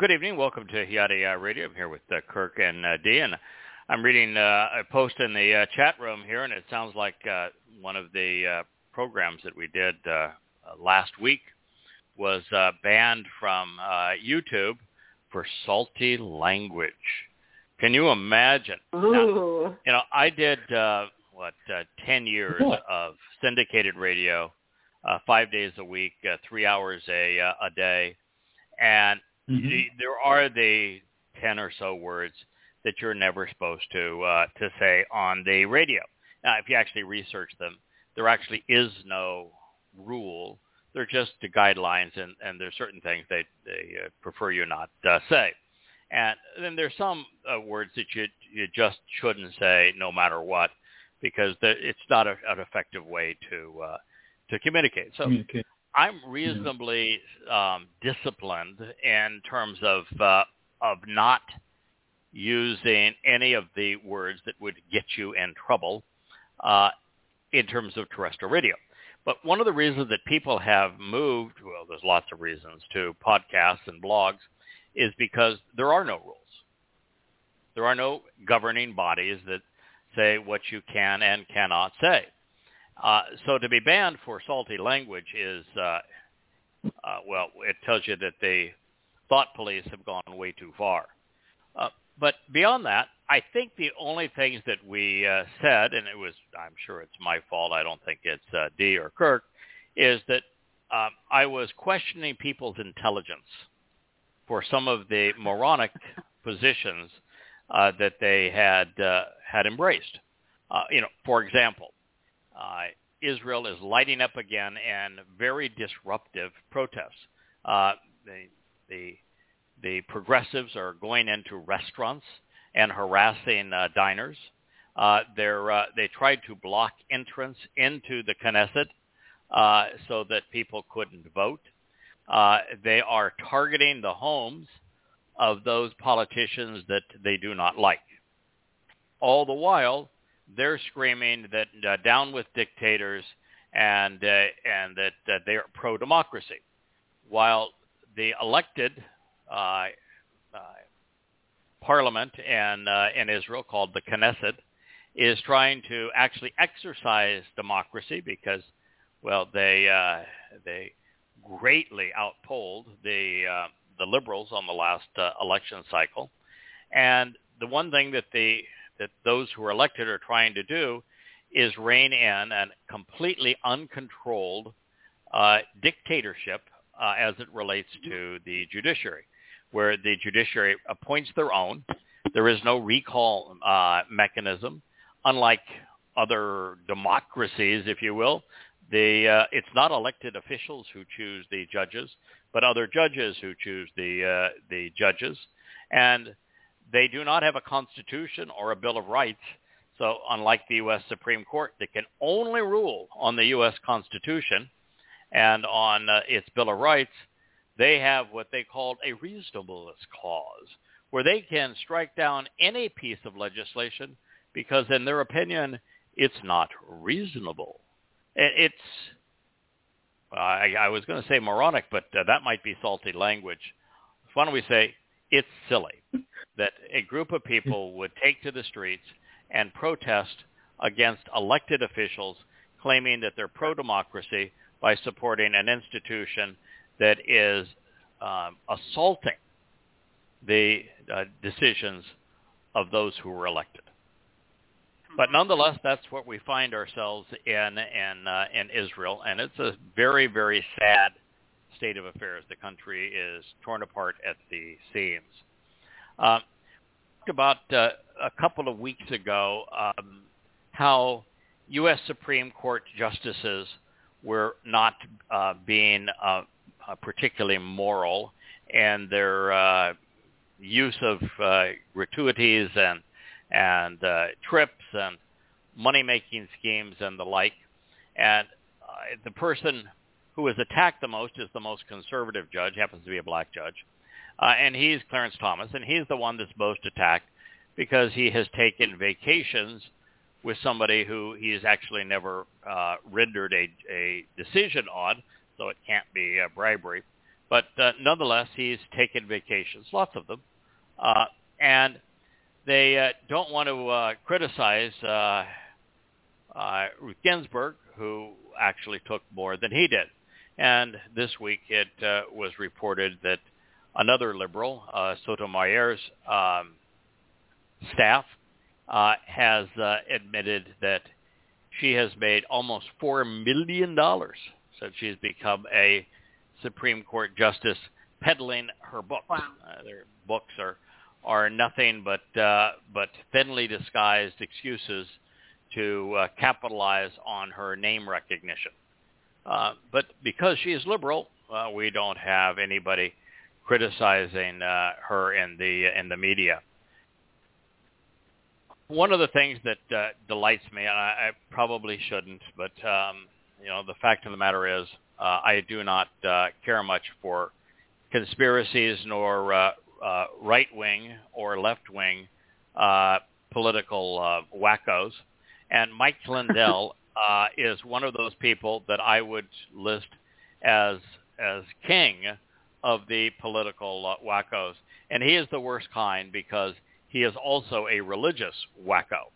good evening. Welcome to Yada Yada Radio. I'm here with uh, Kirk and uh, Dee, and I'm reading uh, a post in the uh, chat room here, and it sounds like uh, one of the uh, programs that we did uh, uh, last week was uh, banned from uh, YouTube for salty language. Can you imagine? Now, Ooh. you know, I did uh, what uh, ten years of syndicated radio, uh, five days a week, uh, three hours a uh, a day, and the, there are the ten or so words that you're never supposed to uh, to say on the radio. Now, if you actually research them, there actually is no rule. They're just the guidelines, and, and there's certain things they they uh, prefer you not uh, say. And then there's some uh, words that you you just shouldn't say no matter what, because the, it's not a, an effective way to uh, to communicate. So Communicate. I'm reasonably um, disciplined in terms of uh, of not using any of the words that would get you in trouble uh, in terms of terrestrial radio. But one of the reasons that people have moved, well, there's lots of reasons, to podcasts and blogs, is because there are no rules. There are no governing bodies that say what you can and cannot say. Uh, so to be banned for salty language is, uh, uh, well, it tells you that the thought police have gone way too far. Uh, but beyond that, I think the only things that we uh, said, and it was, I'm sure it's my fault, I don't think it's uh, Dee or Kirk, is that um, I was questioning people's intelligence for some of the moronic positions uh, that they had uh, had embraced. Uh, you know, for example, uh, Israel is lighting up again in very disruptive protests. Uh, the, the the progressives are going into restaurants and harassing uh, diners. Uh, they're, uh, they tried to block entrance into the Knesset uh, so that people couldn't vote. Uh, they are targeting the homes of those politicians that they do not like. All the while, they're screaming that uh, down with dictators and uh, and that, that they are pro-democracy, while the elected uh, uh, parliament in uh, in Israel called the Knesset is trying to actually exercise democracy because, well, they uh, they greatly outpolled the the liberals on the last election cycle, and the one thing that the that those who are elected are trying to do is rein in a completely uncontrolled uh, dictatorship uh, as it relates to the judiciary, where the judiciary appoints their own. There is no recall uh, mechanism, unlike other democracies, if you will. The, uh, it's not elected officials who choose the judges, but other judges who choose the, uh, the judges. And they do not have a constitution or a Bill of Rights. So unlike the U.S. Supreme Court, they can only rule on the U.S. Constitution And on uh, its Bill of Rights, they have what they call a reasonableness clause, where they can strike down any piece of legislation because, in their opinion, it's not reasonable. It's, I, I was going to say moronic, but uh, that might be salty language. Why don't we say it's silly that a group of people would take to the streets and protest against elected officials claiming that they're pro-democracy by supporting an institution that is um, assaulting the uh, decisions of those who were elected. But nonetheless, that's what we find ourselves in in, uh, in Israel, and it's a very, very sad state of affairs. The country is torn apart at the seams. Uh, about uh, a couple of weeks ago um, how U.S. Supreme Court justices were not uh, being uh, uh, particularly moral, and their uh, use of uh, gratuities and and uh, trips and money-making schemes and the like. And the person who is attacked the most is the most conservative judge, happens to be a black judge, uh, and he's Clarence Thomas, and he's the one that's most attacked because he has taken vacations with somebody who he's actually never uh, rendered a, a decision on, so it can't be uh, bribery. But uh, nonetheless, he's taken vacations, lots of them, uh, and they uh, don't want to uh, criticize uh, uh, Ruth Ginsburg, who actually took more than he did. And this week it uh, was reported that another liberal, uh, Sotomayor's um, staff, uh, has uh, admitted that she has made almost $4 million since she's become a Supreme Court justice peddling her books. Wow. Uh, their books are are nothing but uh, but thinly disguised excuses to uh, capitalize on her name recognition. Uh, but because she is liberal, uh, we don't have anybody criticizing uh, her in the in the media one of the things that uh, delights me, and I, I probably shouldn't, but um, you know, the fact of the matter is, uh, I do not uh, care much for conspiracies nor uh, uh, right wing or left wing uh, political uh, wackos. And Mike Lindell uh, is one of those people that I would list as as king of the political uh, wackos, and he is the worst kind because he is also a religious wacko.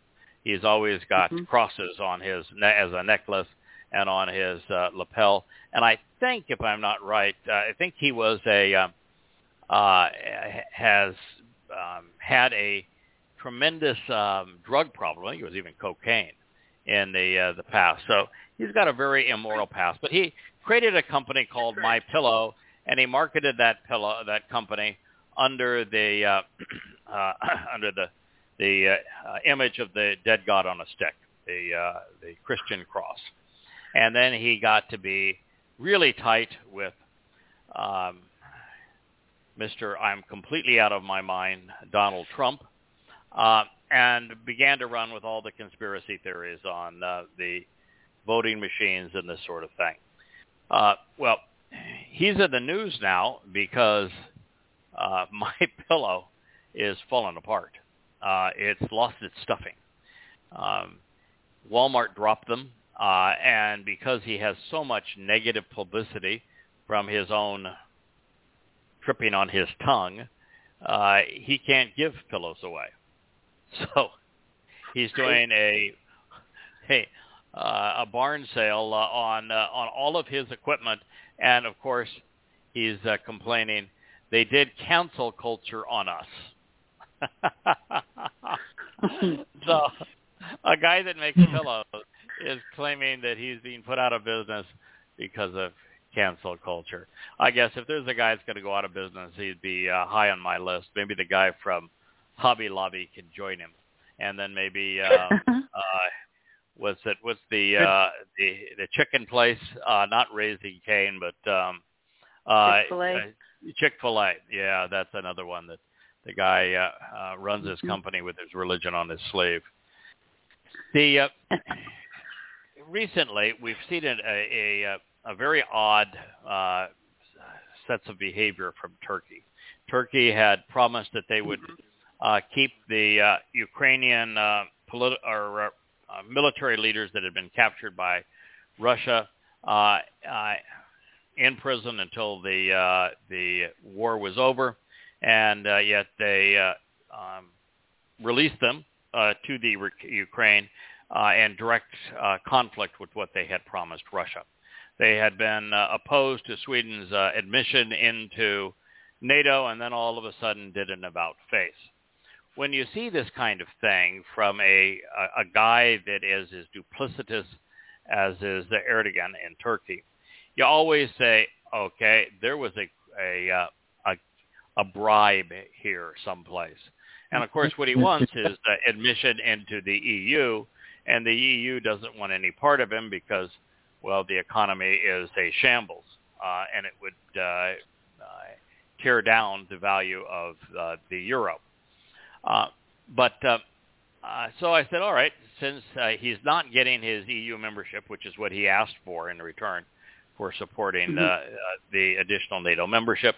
He's always got mm-hmm. crosses on his as a necklace and on his uh, lapel. And I think, if I'm not right, uh, I think he was a uh, uh, has um, had a tremendous um, drug problem. I think it was even cocaine in the uh, the past. So he's got a very immoral past. But he created a company called My Pillow, and he marketed that pillow that company under the uh, uh, under the the uh, uh, image of the dead God on a stick, the uh, the Christian cross, and then he got to be really tight with um, Mr. I'm completely out of my mind, Donald Trump, uh, and began to run with all the conspiracy theories on uh, the voting machines and this sort of thing. Uh, well, he's in the news now because uh, my pillow is falling apart. Uh, it's lost its stuffing. Um, Walmart dropped them, uh, and because he has so much negative publicity from his own tripping on his tongue, uh, he can't give pillows away. So he's doing a a, uh, a barn sale uh, on uh, on all of his equipment, and of course he's uh, complaining they did cancel culture on us. so a guy that makes pillows is claiming that he's being put out of business because of cancel culture. I guess if there's a guy that's going to go out of business, he'd be uh, high on my list. Maybe the guy from Hobby Lobby can join him, and then maybe uh, uh, was it was the uh, the the chicken place, uh, not Raising Cane, but um, uh, Chick-fil-A. uh, Chick-fil-A. Yeah, that's another one that the guy uh, uh, runs his mm-hmm. company with his religion on his sleeve. The uh, recently we've seen a, a, a very odd uh, sets of behavior from Turkey. Turkey had promised that they would uh, keep the uh, Ukrainian uh, politi- or uh, uh, military leaders that had been captured by Russia uh, uh, in prison until the uh, the war was over, and uh, yet they uh, um, released them uh, to the Ukraine uh, in direct uh, conflict with what they had promised Russia. They had been uh, opposed to Sweden's uh, admission into NATO, and then all of a sudden did an about face. When you see this kind of thing from a a, a guy that is as duplicitous as is the Erdogan in Turkey, you always say, okay, there was a a uh, a, a bribe here someplace. And of course, what he wants is uh, admission into the EU, and the EU doesn't want any part of him because, well, the economy is a shambles, uh, and it would uh, uh, tear down the value of uh, the euro. Uh, but uh, uh, so I said, all right, since uh, he's not getting his EU membership, which is what he asked for in return for supporting uh, uh, the additional NATO membership,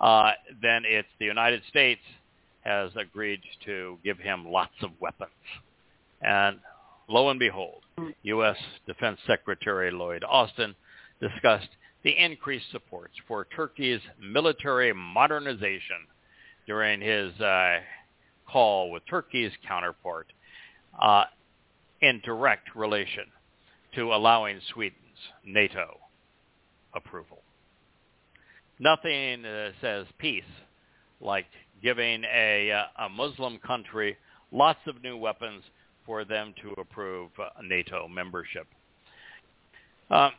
uh, then it's the United States has agreed to give him lots of weapons. And lo and behold, U.S. Defense Secretary Lloyd Austin discussed the increased supports for Turkey's military modernization during his uh, call with Turkey's counterpart uh, in direct relation to allowing Sweden's NATO approval. Nothing uh, says peace like giving a, uh, a Muslim country lots of new weapons for them to approve uh, NATO membership. Uh,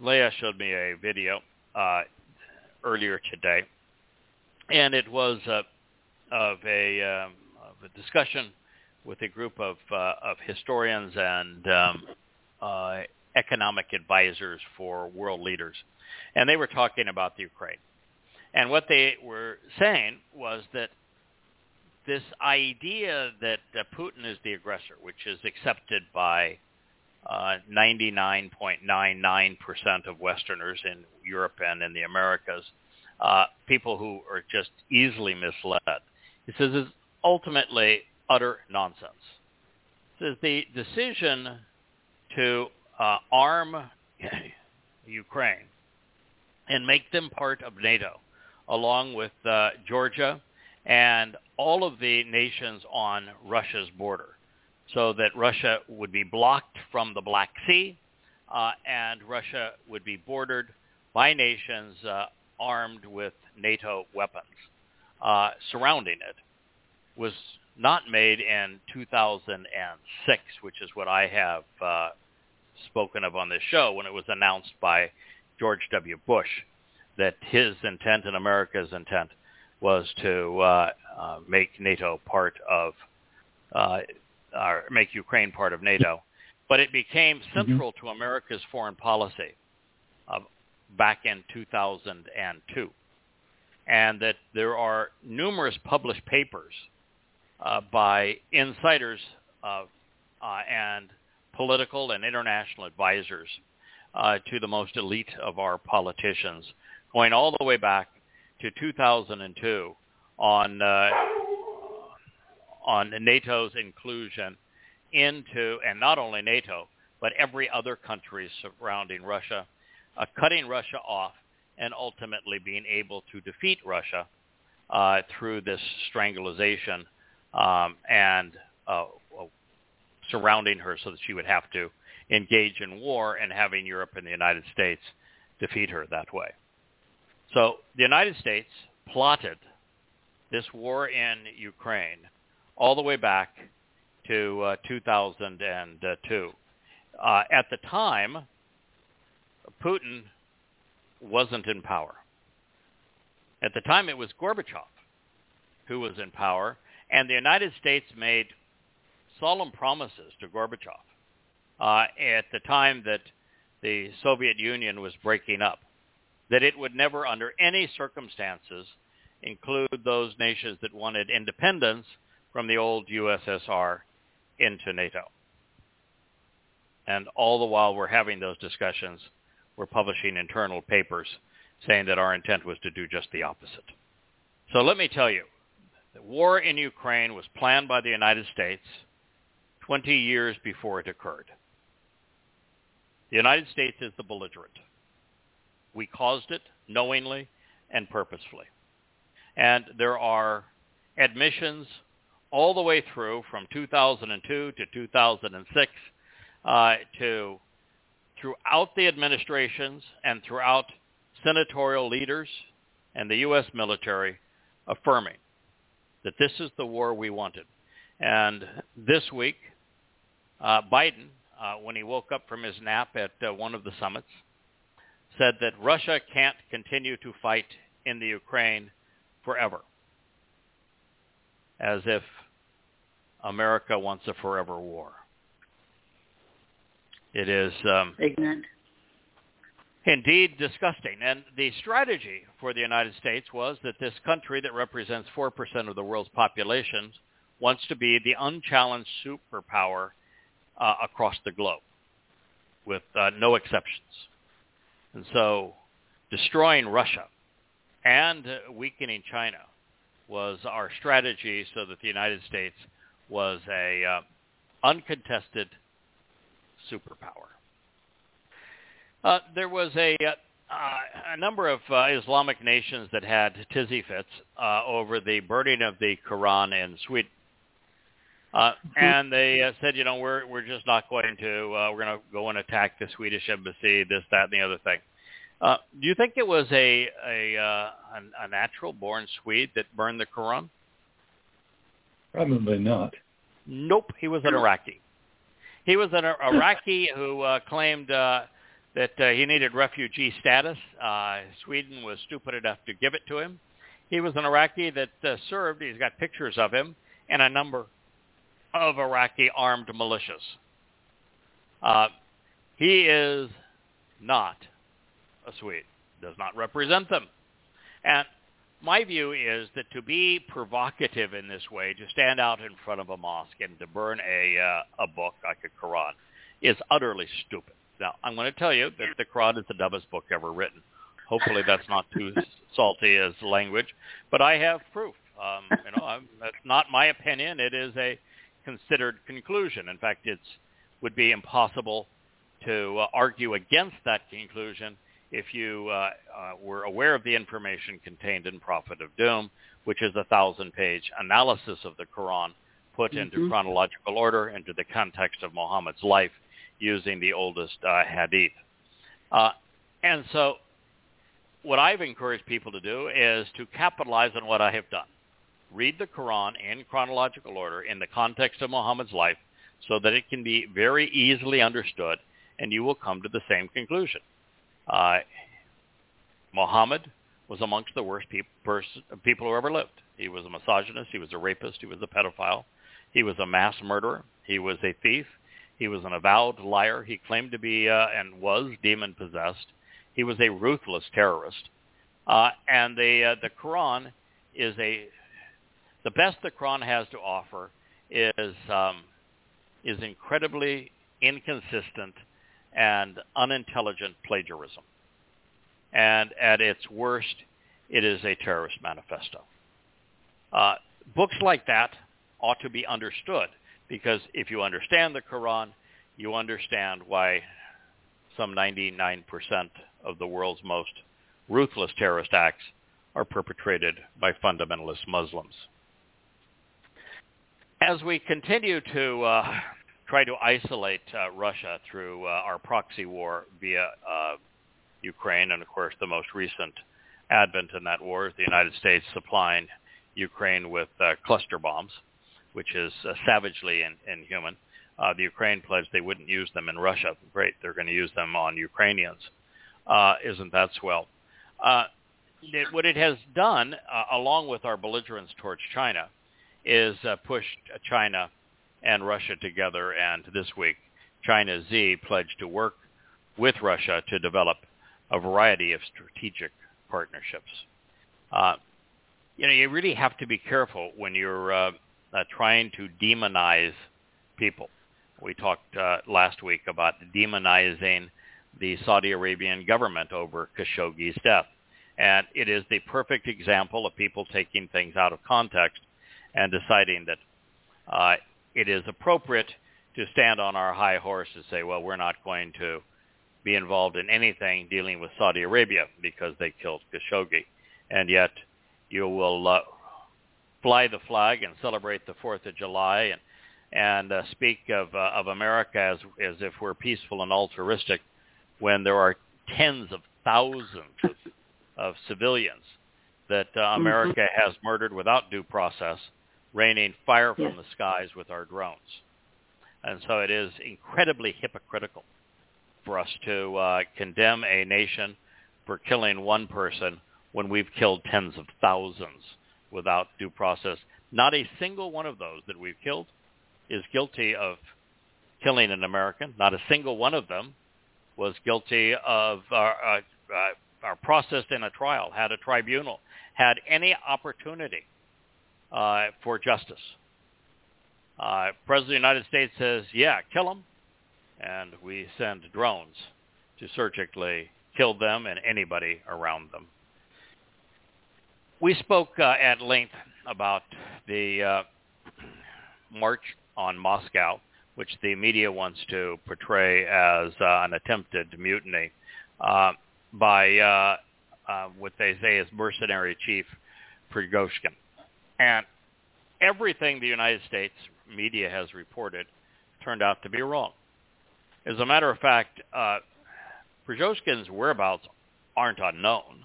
Leah showed me a video uh, earlier today, and it was uh, of a um, of a discussion with a group of uh, of historians and um, uh, economic advisors for world leaders, and they were talking about the Ukraine. And what they were saying was that this idea that uh, Putin is the aggressor, which is accepted by uh, 99.99% of Westerners in Europe and in the Americas, uh, people who are just easily misled. He says is ultimately utter nonsense. He says the decision to uh, arm Ukraine and make them part of NATO, along with uh, Georgia and all of the nations on Russia's border, so that Russia would be blocked from the Black Sea uh, and Russia would be bordered by nations uh, armed with NATO weapons uh, surrounding it was not made in 2006, which is what I have uh, spoken of on this show when it was announced by George W. Bush that his intent and America's intent was to uh, uh, make NATO part of, uh, or make Ukraine part of NATO. But it became mm-hmm. central mm-hmm. to America's foreign policy back in 2002. And that there are numerous published papers uh, by insiders uh, and political and international advisors uh, to the most elite of our politicians, going all the way back to 2002 on uh, on NATO's inclusion into, and not only NATO, but every other country surrounding Russia, uh, cutting Russia off and ultimately being able to defeat Russia uh, through this strangulation um, and uh, surrounding her so that she would have to engage in war and having Europe and the United States defeat her that way. So the United States plotted this war in Ukraine all the way back to uh, 2002. Uh, at the time, Putin wasn't in power. At the time, it was Gorbachev who was in power, and the United States made solemn promises to Gorbachev uh, at the time that the Soviet Union was breaking up, that it would never under any circumstances include those nations that wanted independence from the old USSR into NATO. And all the while we're having those discussions, were publishing internal papers saying that our intent was to do just the opposite. So let me tell you, the war in Ukraine was planned by the United States 20 years before it occurred. The United States is the belligerent. We caused it knowingly and purposefully. And there are admissions all the way through from 2002 to 2006 uh, to throughout the administrations and throughout senatorial leaders and the U.S. military affirming that this is the war we wanted. And this week, uh, Biden, uh, when he woke up from his nap at uh, one of the summits, said that Russia can't continue to fight in the Ukraine forever, as if America wants a forever war. It is um, ignorant. Indeed, disgusting. And the strategy for the United States was that this country that represents 4% of the world's population wants to be the unchallenged superpower uh, across the globe with uh, no exceptions. And so destroying Russia and uh, weakening China was our strategy so that the United States was a uh, uncontested superpower. Uh, there was a, uh, a number of uh, Islamic nations that had tizzy fits uh, over the burning of the Quran in Sweden. Uh, mm-hmm. and they uh, said, you know, we're we're just not going to uh, we're going to go and attack the Swedish embassy, this, that, and the other thing. Uh, do you think it was a a, uh, a a natural born Swede that burned the Quran? Probably not. Nope, he was an Iraqi. He was an Iraqi who uh, claimed uh, that uh, he needed refugee status. Uh, Sweden was stupid enough to give it to him. He was an Iraqi that uh, served. He's got pictures of him and a number of Iraqi armed militias. Uh, he is not a Swede. Does not represent them. And my view is that to be provocative in this way, to stand out in front of a mosque and to burn a uh, a book like a Quran, is utterly stupid. Now, I'm going to tell you that the Quran is the dumbest book ever written. Hopefully, that's not too salty as language, but I have proof. Um, you know, I'm, that's not my opinion. It is a considered conclusion. In fact, it would be impossible to uh, argue against that conclusion if you uh, uh, were aware of the information contained in Prophet of Doom, which is a thousand-page analysis of the Quran put mm-hmm. into chronological order into the context of Muhammad's life using the oldest uh, hadith. Uh, and so what I've encouraged people to do is to capitalize on what I have done. Read the Quran in chronological order in the context of Muhammad's life so that it can be very easily understood and you will come to the same conclusion. Uh, Muhammad was amongst the worst pe- pers- people who ever lived. He was a misogynist. He was a rapist. He was a pedophile. He was a mass murderer. He was a thief. He was an avowed liar. He claimed to be uh, and was demon possessed. He was a ruthless terrorist. Uh, and the uh, the Quran is a the best the Quran has to offer is um, is incredibly inconsistent and unintelligent plagiarism. And at its worst, it is a terrorist manifesto. Uh, books like that ought to be understood because if you understand the Quran, you understand why some 99% of the world's most ruthless terrorist acts are perpetrated by fundamentalist Muslims. As we continue to uh, try to isolate uh, Russia through uh, our proxy war via uh, Ukraine, and of course the most recent advent in that war is the United States supplying Ukraine with uh, cluster bombs, which is uh, savagely in, inhuman. Uh, the Ukraine pledged they wouldn't use them in Russia. Great, they're going to use them on Ukrainians. Isn't that swell? It, what it has done, along with our belligerence towards China, is pushed China and Russia together. And this week, China Xi pledged to work with Russia to develop a variety of strategic partnerships. Uh, you know, you really have to be careful when you're uh, uh, trying to demonize people. We talked uh, last week about demonizing the Saudi Arabian government over Khashoggi's death. And it is the perfect example of people taking things out of context and deciding that uh, it is appropriate to stand on our high horse and say, well, we're not going to be involved in anything dealing with Saudi Arabia because they killed Khashoggi. And yet you will uh, fly the flag and celebrate the 4th of July and, and uh, speak of, uh, of America as, as if we're peaceful and altruistic when there are tens of thousands of, of civilians that uh, mm-hmm. America mm-hmm. has murdered without due process, raining fire from yes. the skies with our drones. And so it is incredibly hypocritical for us to uh, condemn a nation for killing one person when we've killed tens of thousands without due process. Not a single one of those that we've killed is guilty of killing an American. Not a single one of them was guilty of uh, uh, uh, processed in a trial, had a tribunal, had any opportunity uh, for justice. Uh, President of the United States says, yeah, kill them, and we send drones to surgically kill them and anybody around them. We spoke uh, at length about the uh, march on Moscow, which the media wants to portray as uh, an attempted mutiny uh, by uh, uh, what they say is mercenary chief Prigozhin. And everything the United States media has reported turned out to be wrong. As a matter of fact, uh, Prigozhin's whereabouts aren't unknown.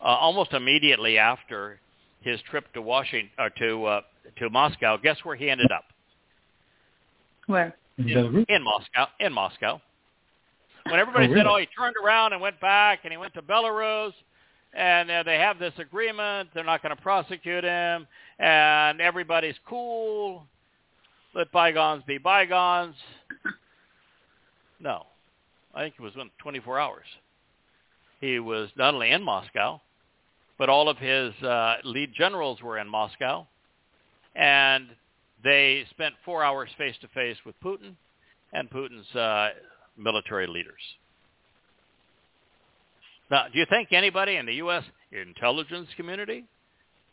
Uh, almost immediately after his trip to Washington uh, to uh, to Moscow, guess where he ended up? Where? In, in Moscow. In Moscow. When everybody oh, really? said, "Oh, he turned around and went back, and he went to Belarus," and uh, they have this agreement, they're not going to prosecute him, and everybody's cool. Let bygones be bygones. No. I think it was 24 hours. He was not only in Moscow, but all of his uh, lead generals were in Moscow, and they spent four hours face to face with Putin and Putin's uh, military leaders. Now, do you think anybody in the U.S. intelligence community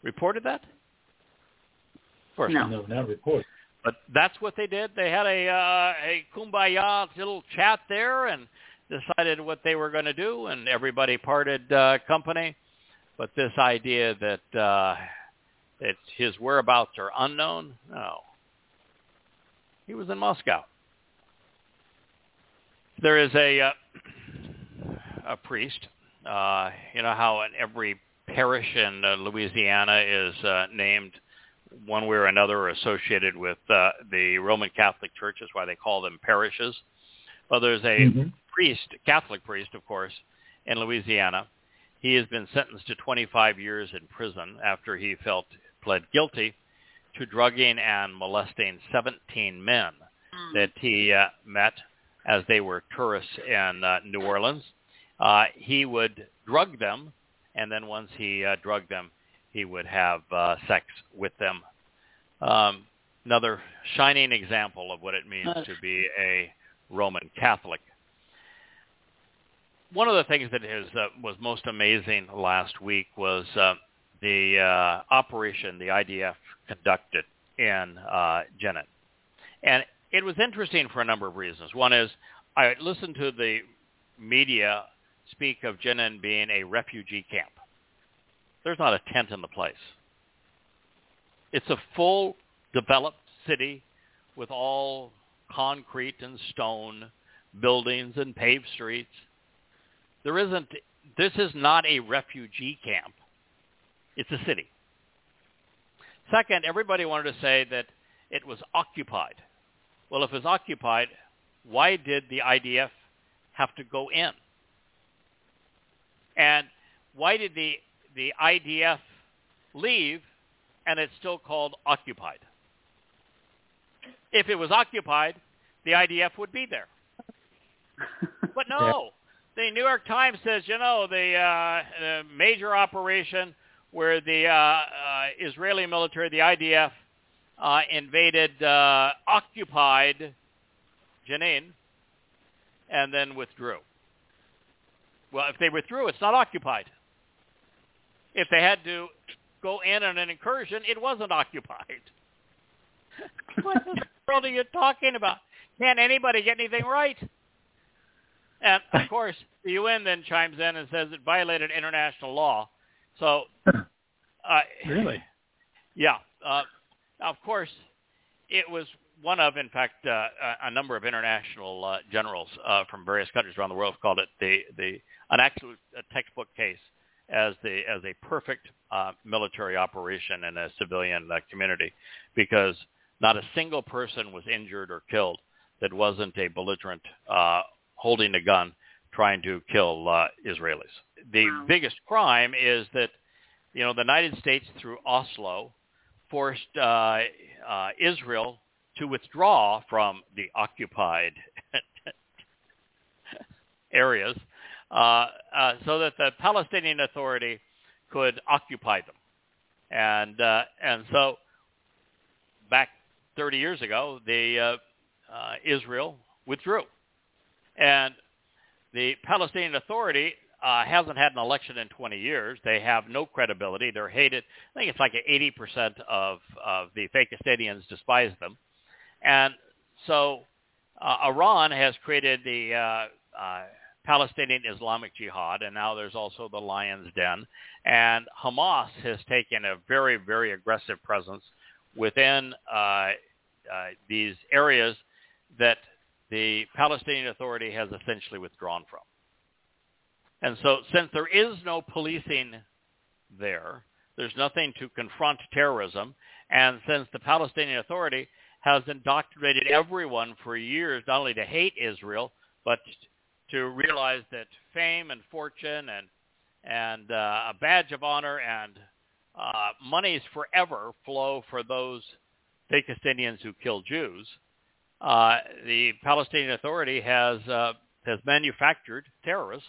reported that? Of course, no, no not reported. But that's what they did. They had a uh, a kumbaya little chat there and decided what they were going to do, and everybody parted uh, company. But this idea that uh, that his whereabouts are unknown, no. He was in Moscow. There is a uh, a priest. Uh, you know how in every parish in uh, Louisiana is uh, named one way or another associated with uh, the Roman Catholic Church. Is why they call them parishes. Well, there's a mm-hmm. priest, Catholic priest, of course, in Louisiana. He has been sentenced to 25 years in prison after he felt pled guilty to drugging and molesting 17 men mm. that he uh, met as they were tourists in uh, New Orleans. Uh, he would drug them, and then once he uh, drugged them, he would have uh, sex with them. Um, another shining example of what it means to be a Roman Catholic. One of the things that is, uh, was most amazing last week was uh, the uh, operation the IDF conducted in uh, Jenin. And it was interesting for a number of reasons. One is I listened to the media speak of Jenin being a refugee camp. There's not a tent in the place. It's a full developed city with all concrete and stone buildings and paved streets. There isn't, this is not a refugee camp. It's a city. Second, everybody wanted to say that it was occupied. Well, if it was occupied, why did the IDF have to go in? And why did the the IDF leave and it's still called occupied. If it was occupied, the IDF would be there. But no, the New York Times says, you know, the, uh, the major operation where the uh, uh, Israeli military, the IDF, uh, invaded uh, occupied Jenin, and then withdrew. Well, if they withdrew, it's not occupied. If they had to go in on an incursion, it wasn't occupied. what the world are you talking about? Can't anybody get anything right? And of course, the UN then chimes in and says it violated international law. So, uh, really, yeah. Uh, of course, it was one of, in fact, uh, a number of international uh, generals uh, from various countries around the world called it the the an absolute textbook case as the as a perfect uh, military operation in a civilian uh, community, because not a single person was injured or killed that wasn't a belligerent uh, holding a gun trying to kill uh, Israelis. The wow. biggest crime is that you know the United States through Oslo forced uh, uh, Israel to withdraw from the occupied areas so that the Palestinian Authority could occupy them. And uh, and so back 30 years ago, the uh, uh, Israel withdrew, and the Palestinian Authority uh, hasn't had an election in 20 years. They have no credibility. They're hated. I think it's like 80% of, of the Fakistanians despise them. And so uh, Iran has created the uh, uh, Palestinian Islamic Jihad, and now there's also the Lion's Den. And Hamas has taken a very, very aggressive presence within uh, uh, these areas that the Palestinian Authority has essentially withdrawn from. And so since there is no policing there, there's nothing to confront terrorism, and since the Palestinian Authority has indoctrinated everyone for years not only to hate Israel, but to realize that fame and fortune and and uh, a badge of honor and uh, monies forever flow for those Pakistanians who kill Jews. Uh, the Palestinian Authority has uh, has manufactured terrorists,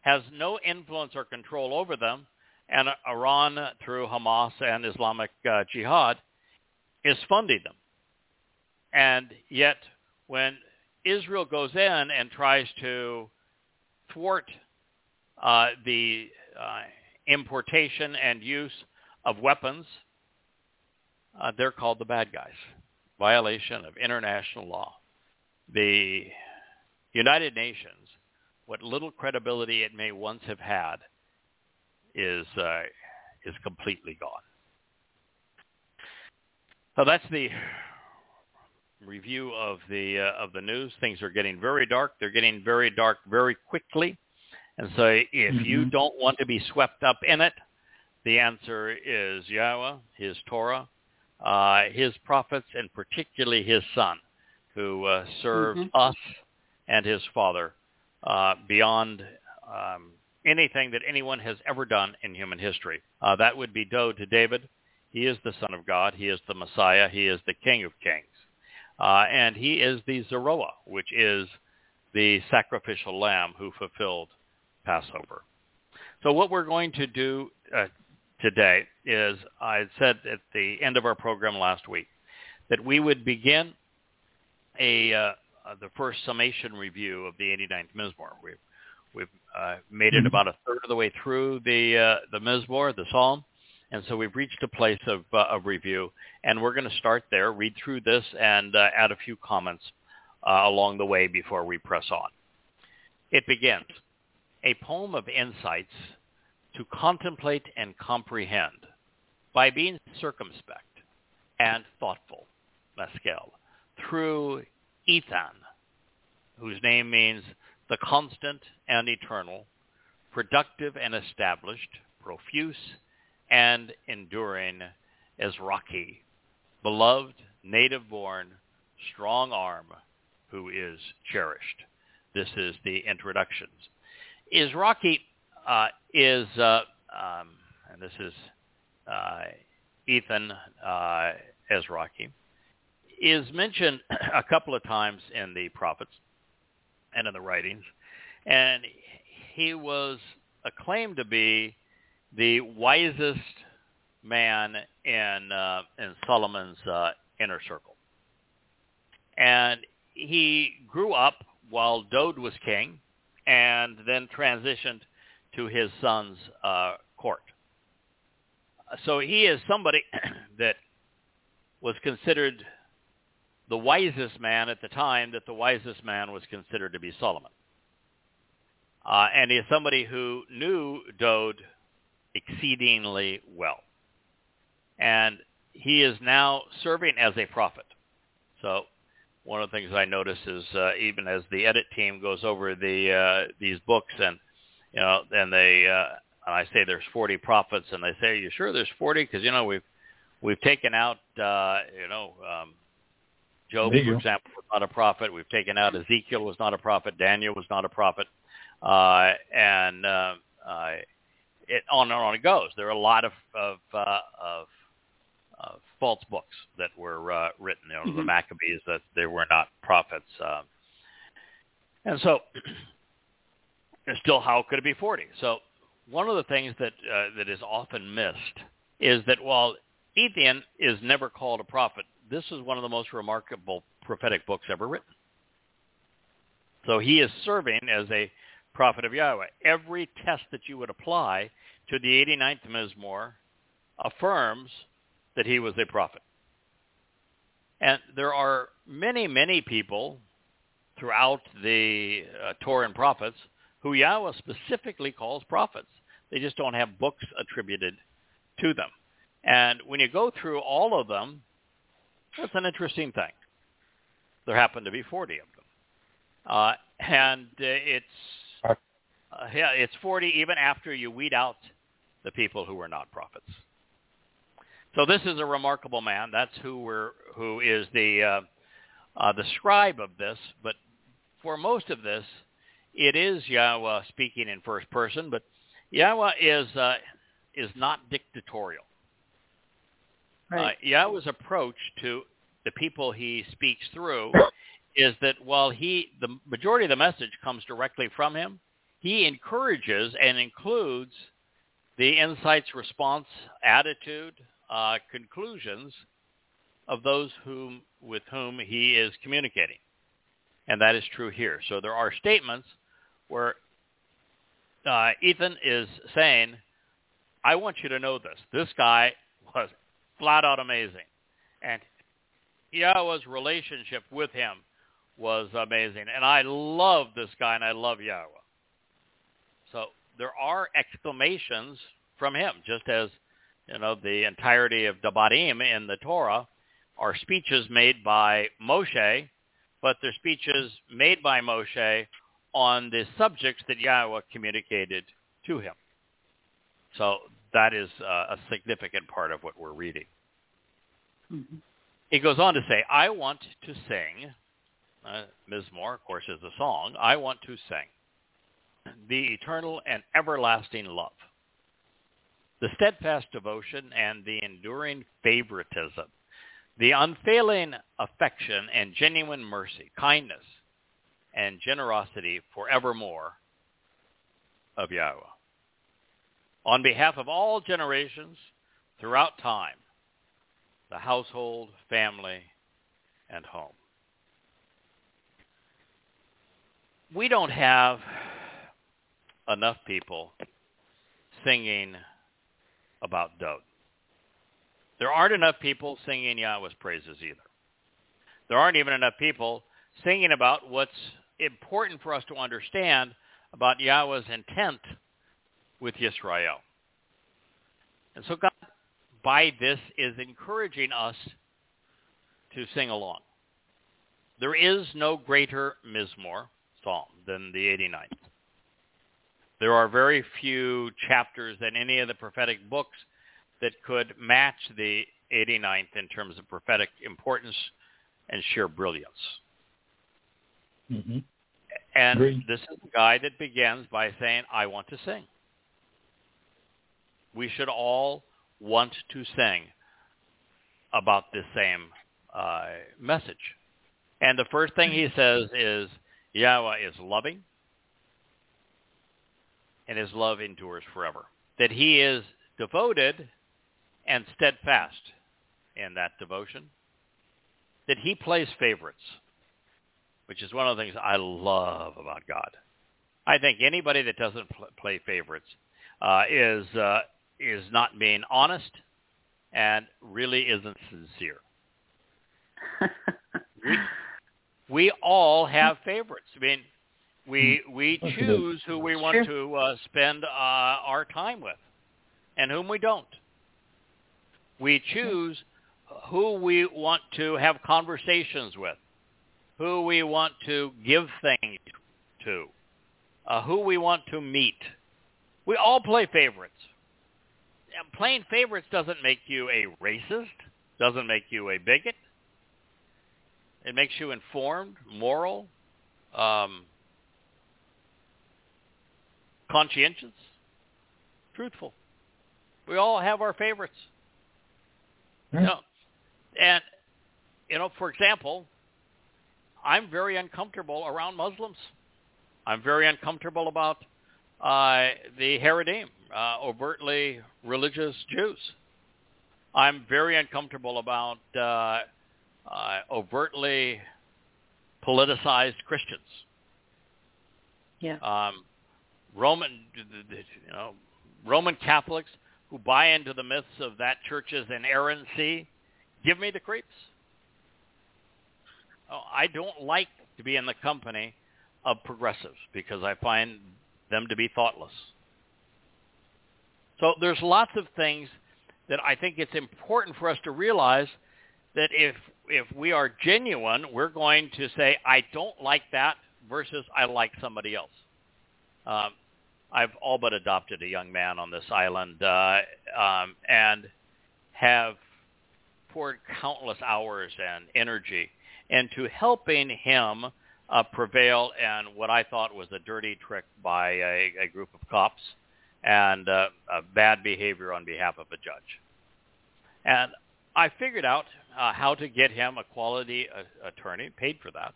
has no influence or control over them, and Iran through Hamas and Islamic uh, Jihad is funding them. And yet, when Israel goes in and tries to thwart uh, the uh, importation and use of weapons, uh, they're called the bad guys. Violation of international law. The United Nations, what little credibility it may once have had, is uh, is completely gone. So that's the review of the uh, of the news. Things are getting very dark. They're getting very dark very quickly. And so if mm-hmm. you don't want to be swept up in it, the answer is Yahowah, his Torah, uh, his prophets, and particularly his son, who uh, served mm-hmm. us and his father uh, beyond um, anything that anyone has ever done in human history. Uh, that would be Doe to David. He is the Son of God. He is the Messiah. He is the King of Kings. Uh, and he is the Zeroah, which is the sacrificial lamb who fulfilled Passover. So what we're going to do uh, today is, I said at the end of our program last week, that we would begin a uh, the first summation review of the 89th Mizmowr. We've, we've uh, made it mm-hmm. about a third of the way through the uh, the Mizmowr, the Psalm, and so we've reached a place of, uh, of review, and we're going to start there, read through this, and uh, add a few comments uh, along the way before we press on. It begins, a poem of insights to contemplate and comprehend by being circumspect and thoughtful, Meskel, through Ethan, whose name means the constant and eternal, productive and established, profuse and enduring as Rocky, beloved, native-born, strong arm who is cherished. This is the introductions. Is Rocky uh, is, uh, um, and this is uh, Ethan uh, as Rocky, is mentioned a couple of times in the prophets and in the writings, and he was acclaimed to be the wisest man in uh, in Solomon's uh, inner circle, and he grew up while Dowd was king, and then transitioned to his son's uh, court. So he is somebody that was considered the wisest man at the time that the wisest man was considered to be Solomon. Uh, and he is somebody who knew Dowd exceedingly well. And he is now serving as a prophet. So one of the things I notice is uh, even as the edit team goes over the uh, these books and you know and they uh, and I say there's 40 prophets and they say are you sure there's 40 because you know we've we've taken out uh, you know um, Job for example was not a prophet. We've taken out Ezekiel was not a prophet. Daniel was not a prophet. Uh, and uh, uh, it on and on it goes there are a lot of of, uh, of uh, false books that were uh, written, you know, mm-hmm. the Maccabees, that they were not prophets. Uh, and so, still, how could it be 40? So one of the things that uh, that is often missed is that while Ethan is never called a prophet, this is one of the most remarkable prophetic books ever written. So he is serving as a prophet of Yahowah. Every test that you would apply to the 89th Mizmowr affirms that he was a prophet. And there are many, many people throughout the uh, Towrah and prophets who Yahowah specifically calls prophets. They just don't have books attributed to them. And when you go through all of them, that's an interesting thing. There happen to be 40 of them. Uh, and uh, it's uh, yeah, it's 40 even after you weed out the people who were not prophets. So this is a remarkable man. That's who we're who is the uh, uh, the scribe of this. But for most of this, it is Yahowah speaking in first person. But Yahowah is uh, is not dictatorial. Right. Uh, Yahowah's approach to the people he speaks through is that while he the majority of the message comes directly from him, he encourages and includes the insights, response, attitude, uh, conclusions of those whom with whom he is communicating. And that is true here. So there are statements where uh, Ethan is saying, I want you to know this. This guy was flat out amazing. And Yahowah's relationship with him was amazing. And I love this guy and I love Yahowah. There are exclamations from him, just as you know, the entirety of Devarim in the Towrah are speeches made by Moshe, but they're speeches made by Moshe on the subjects that Yahowah communicated to him. So that is uh, a significant part of what we're reading. Mm-hmm. He goes on to say, I want to sing, uh, Moore, of course, is a song, I want to sing the eternal and everlasting love the steadfast devotion and the enduring favoritism, the unfailing affection and genuine mercy, kindness, and generosity forevermore of Yahowah. On behalf of all generations throughout time, the household, family, and home. We don't have enough people singing about Dowd. There aren't enough people singing Yahowah's praises either. There aren't even enough people singing about what's important for us to understand about Yahowah's intent with Yisrael. And so God, by this, is encouraging us to sing along. There is no greater Mizmowr psalm than the 89th. There are very few chapters in any of the prophetic books that could match the 89th in terms of prophetic importance and sheer brilliance. Mm-hmm. And this is a guy that begins by saying, I want to sing. We should all want to sing about this same uh, message. And the first thing he says is, Yahowah is loving and his love endures forever. That he is devoted and steadfast in that devotion. That he plays favorites. which is one of the things I love about God. I think anybody that doesn't pl- play favorites uh, is uh, is not being honest and really isn't sincere. we, we all have favorites. I mean, we we choose who we want sure. to uh, spend uh, our time with, and whom we don't. We choose who we want to have conversations with, who we want to give things to, uh, who we want to meet. We all play favorites. And playing favorites doesn't make you a racist, doesn't make you a bigot. It makes you informed, moral, um, conscientious, truthful. We all have our favorites. You know, and you know, for example, I'm very uncomfortable around Muslims. I'm very uncomfortable about uh, the Haredim, uh, overtly religious Jews. I'm very uncomfortable about uh, uh, overtly politicized Christians. Yeah. Um, Roman, you know, Roman Catholics who buy into the myths of that church's inerrancy, give me the creeps. Oh, I don't like to be in the company of progressives because I find them to be thoughtless. So there's lots of things that I think it's important for us to realize that if if we are genuine, we're going to say, I don't like that versus I like somebody else. Um, I've all but adopted a young man on this island uh, um, and have poured countless hours and energy into helping him uh, prevail in what I thought was a dirty trick by a, a group of cops and uh, bad behavior on behalf of a judge. And I figured out uh, how to get him a quality uh, attorney, paid for that.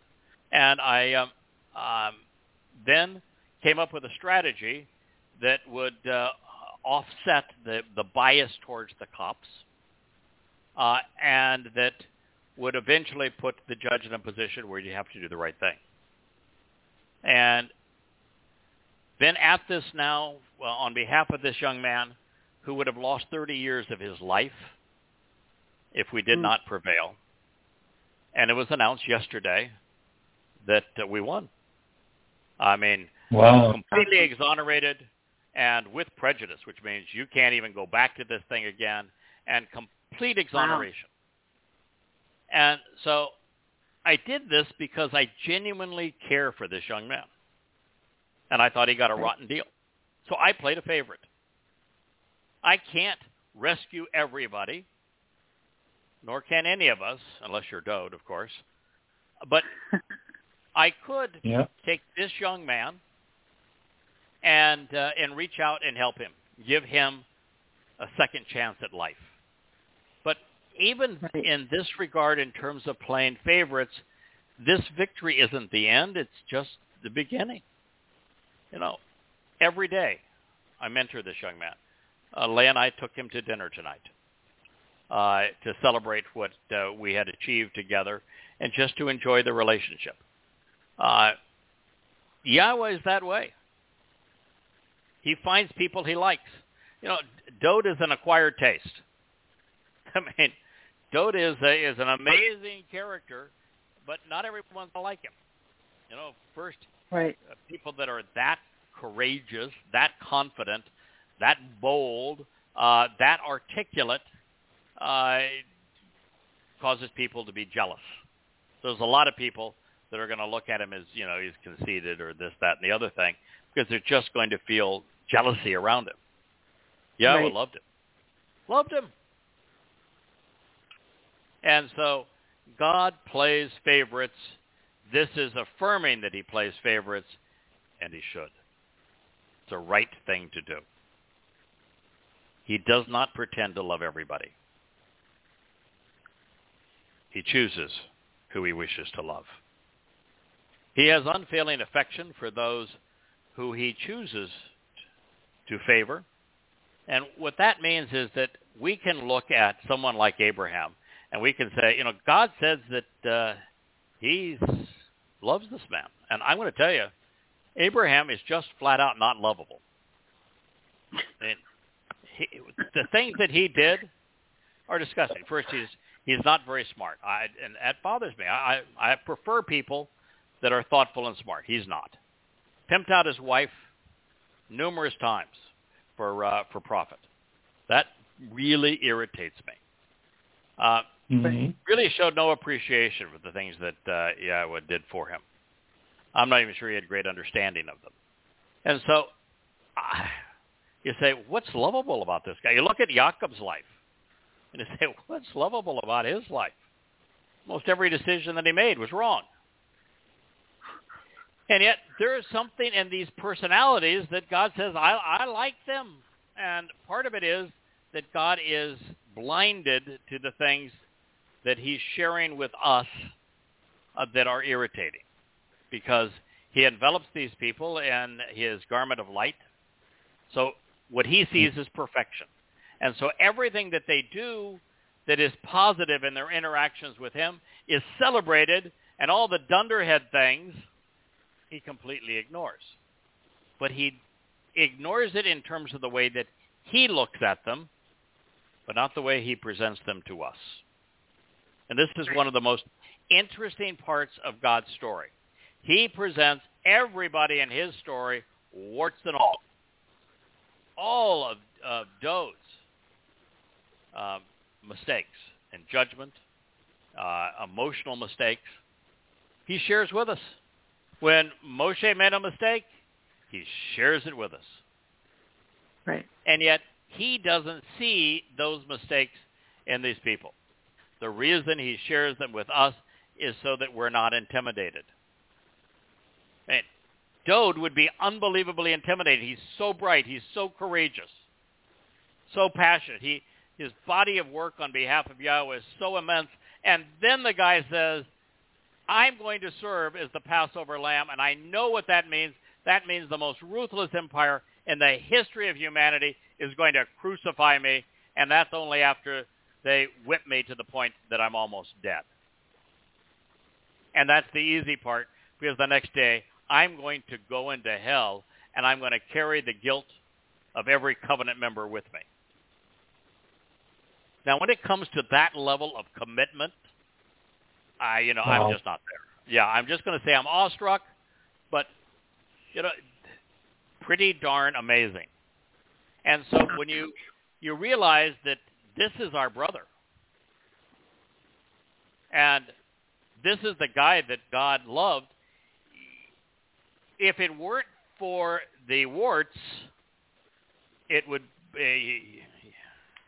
And I um, um, then came up with a strategy that would uh, offset the, the bias towards the cops uh, and that would eventually put the judge in a position where you have to do the right thing. And then at this now, on behalf of this young man who would have lost 30 years of his life if we did mm. not prevail, and it was announced yesterday that uh, we won. I mean, wow. completely exonerated and with prejudice, which means you can't even go back to this thing again, and complete exoneration. Wow. And so I did this because I genuinely care for this young man. And I thought he got a rotten deal. So I played a favorite. I can't rescue everybody, nor can any of us, unless you're Dowd, of course. But I could yeah. take this young man and uh, and reach out and help him, give him a second chance at life. But even right. in this regard, in terms of playing favorites, this victory isn't the end; it's just the beginning. You know, every day I mentor this young man. Uh, Leigh and I took him to dinner tonight uh, to celebrate what uh, we had achieved together and just to enjoy the relationship. Uh, Yahowah is that way. He finds people he likes. You know, Dowd is an acquired taste. I mean, Dowd is a, is an amazing character, but not everyone's gonna like him. You know, first right. Uh, people that are that courageous, that confident, that bold, uh, that articulate, uh, causes people to be jealous. There's a lot of people that are going to look at him as, you know, he's conceited or this, that, and the other thing because they're just going to feel jealousy around him. Yeah, right. loved him. Loved him. And so God plays favorites. This is affirming that he plays favorites, and he should. It's a right thing to do. He does not pretend to love everybody. He chooses who he wishes to love. He has unfailing affection for those who he chooses to favor. And what that means is that we can look at someone like Abraham and we can say, you know, God says that uh, he's loves this man. And I'm going to tell you, Abraham is just flat out not lovable. And he, the things that he did are disgusting. First, he's he's not very smart. I, and that bothers me. I, I prefer people that are thoughtful and smart. He's not. Pimped out his wife numerous times for uh, for profit. That really irritates me. Uh, mm-hmm. Really showed no appreciation for the things that uh, Yahowah did for him. I'm not even sure he had great understanding of them. And so uh, you say, what's lovable about this guy? You look at Jacob's life and you say, what's lovable about his life? Most every decision that he made was wrong. And yet there is something in these personalities that God says, I, I like them. And part of it is that God is blinded to the things that he's sharing with us uh, that are irritating because he envelops these people in his garment of light. So what he sees is perfection. And so everything that they do that is positive in their interactions with him is celebrated, and all the dunderhead things he completely ignores. But he ignores it in terms of the way that he looks at them, but not the way he presents them to us. And this is one of the most interesting parts of God's story. He presents everybody in his story, warts and all. All of, of Dowd's uh, mistakes and judgment, uh, emotional mistakes, he shares with us. When Moshe made a mistake, he shares it with us. Right. And yet he doesn't see those mistakes in these people. The reason he shares them with us is so that we're not intimidated. And Dowd would be unbelievably intimidated. He's so bright. He's so courageous, so passionate. He, his body of work on behalf of Yahowah is so immense. And then the guy says, I'm going to serve as the Passover lamb, and I know what that means. That means the most ruthless empire in the history of humanity is going to crucify me, and that's only after they whip me to the point that I'm almost dead. And that's the easy part, because the next day I'm going to go into hell, and I'm going to carry the guilt of every covenant member with me. Now, when it comes to that level of commitment, I, you know, wow. I'm just not there. Yeah, I'm just going to say I'm awestruck, but you know, pretty darn amazing. And so when you you realize that this is our brother, and this is the guy that God loved, if it weren't for the warts, it would be,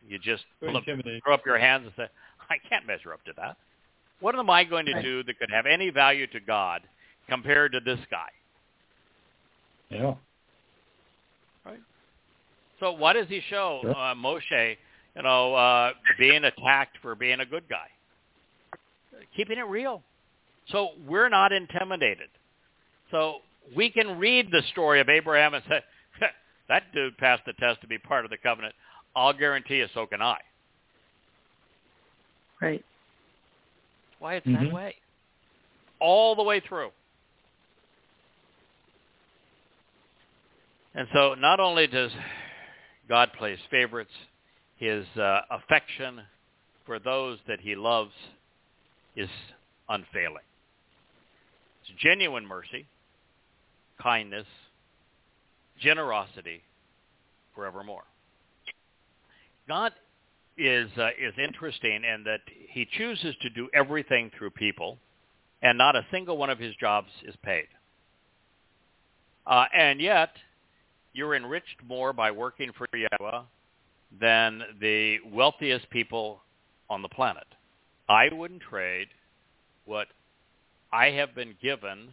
you just throw up your hands and say, I can't measure up to that. What am I going to do that could have any value to God compared to this guy? Yeah. Right. So why does he show uh, Moshe, you know, uh, being attacked for being a good guy? Keeping it real. So we're not intimidated. So we can read the story of Abraham and say, that dude passed the test to be part of the covenant. I'll guarantee you, so can I. Right. Why it's mm-hmm. that way. All the way through. And so not only does God place favorites, his uh, affection for those that he loves is unfailing. It's genuine mercy, kindness, generosity forevermore. God is uh, is interesting in that he chooses to do everything through people, and not a single one of his jobs is paid. Uh, and yet, you're enriched more by working for Yahowah than the wealthiest people on the planet. I wouldn't trade what I have been given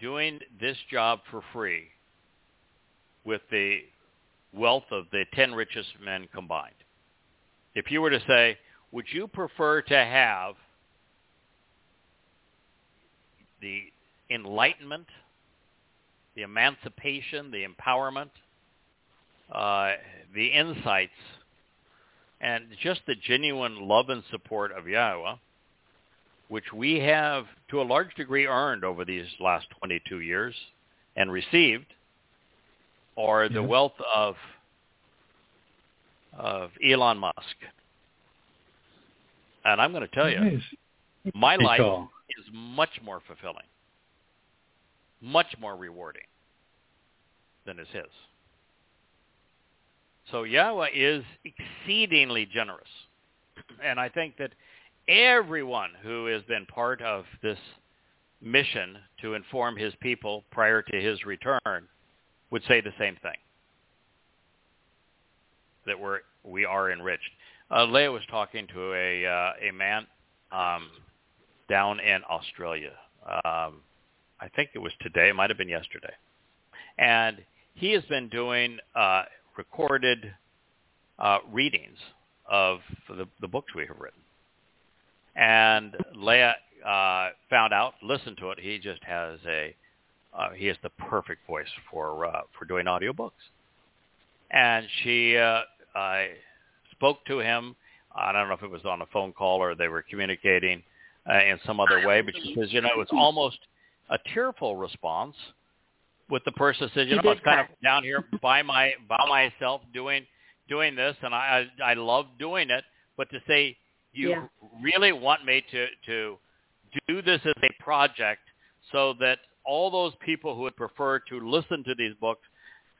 doing this job for free with the wealth of the 10 richest men combined. If you were to say, would you prefer to have the enlightenment, the emancipation, the empowerment, uh, the insights, and just the genuine love and support of Yahowah, which we have to a large degree earned over these last 22 years and received, or the Yeah. wealth of of Elon Musk. And I'm going to tell you, Nice. my Good life call. is much more fulfilling, much more rewarding than is his. So Yahowah is exceedingly generous. And I think that everyone who has been part of this mission to inform his people prior to his return would say the same thing. That we're, we are enriched. Uh, Leah was talking to a, uh, a man um, down in Australia. Um, I think it was today. It might have been yesterday. And he has been doing uh, recorded uh, readings of the, the books we have written. And Leah uh, found out, listened to it. He just has a, uh, he has the perfect voice for uh, for doing audiobooks. And she uh, I spoke to him. I don't know if it was on a phone call or they were communicating uh, in some other way, but she says, you know, it was almost a tearful response with the person says, you know, I'm did kind of down here by my by myself doing doing this, and I I, I love doing it. But to say you Yeah. really want me to to do this as a project, so that all those people who would prefer to listen to these books,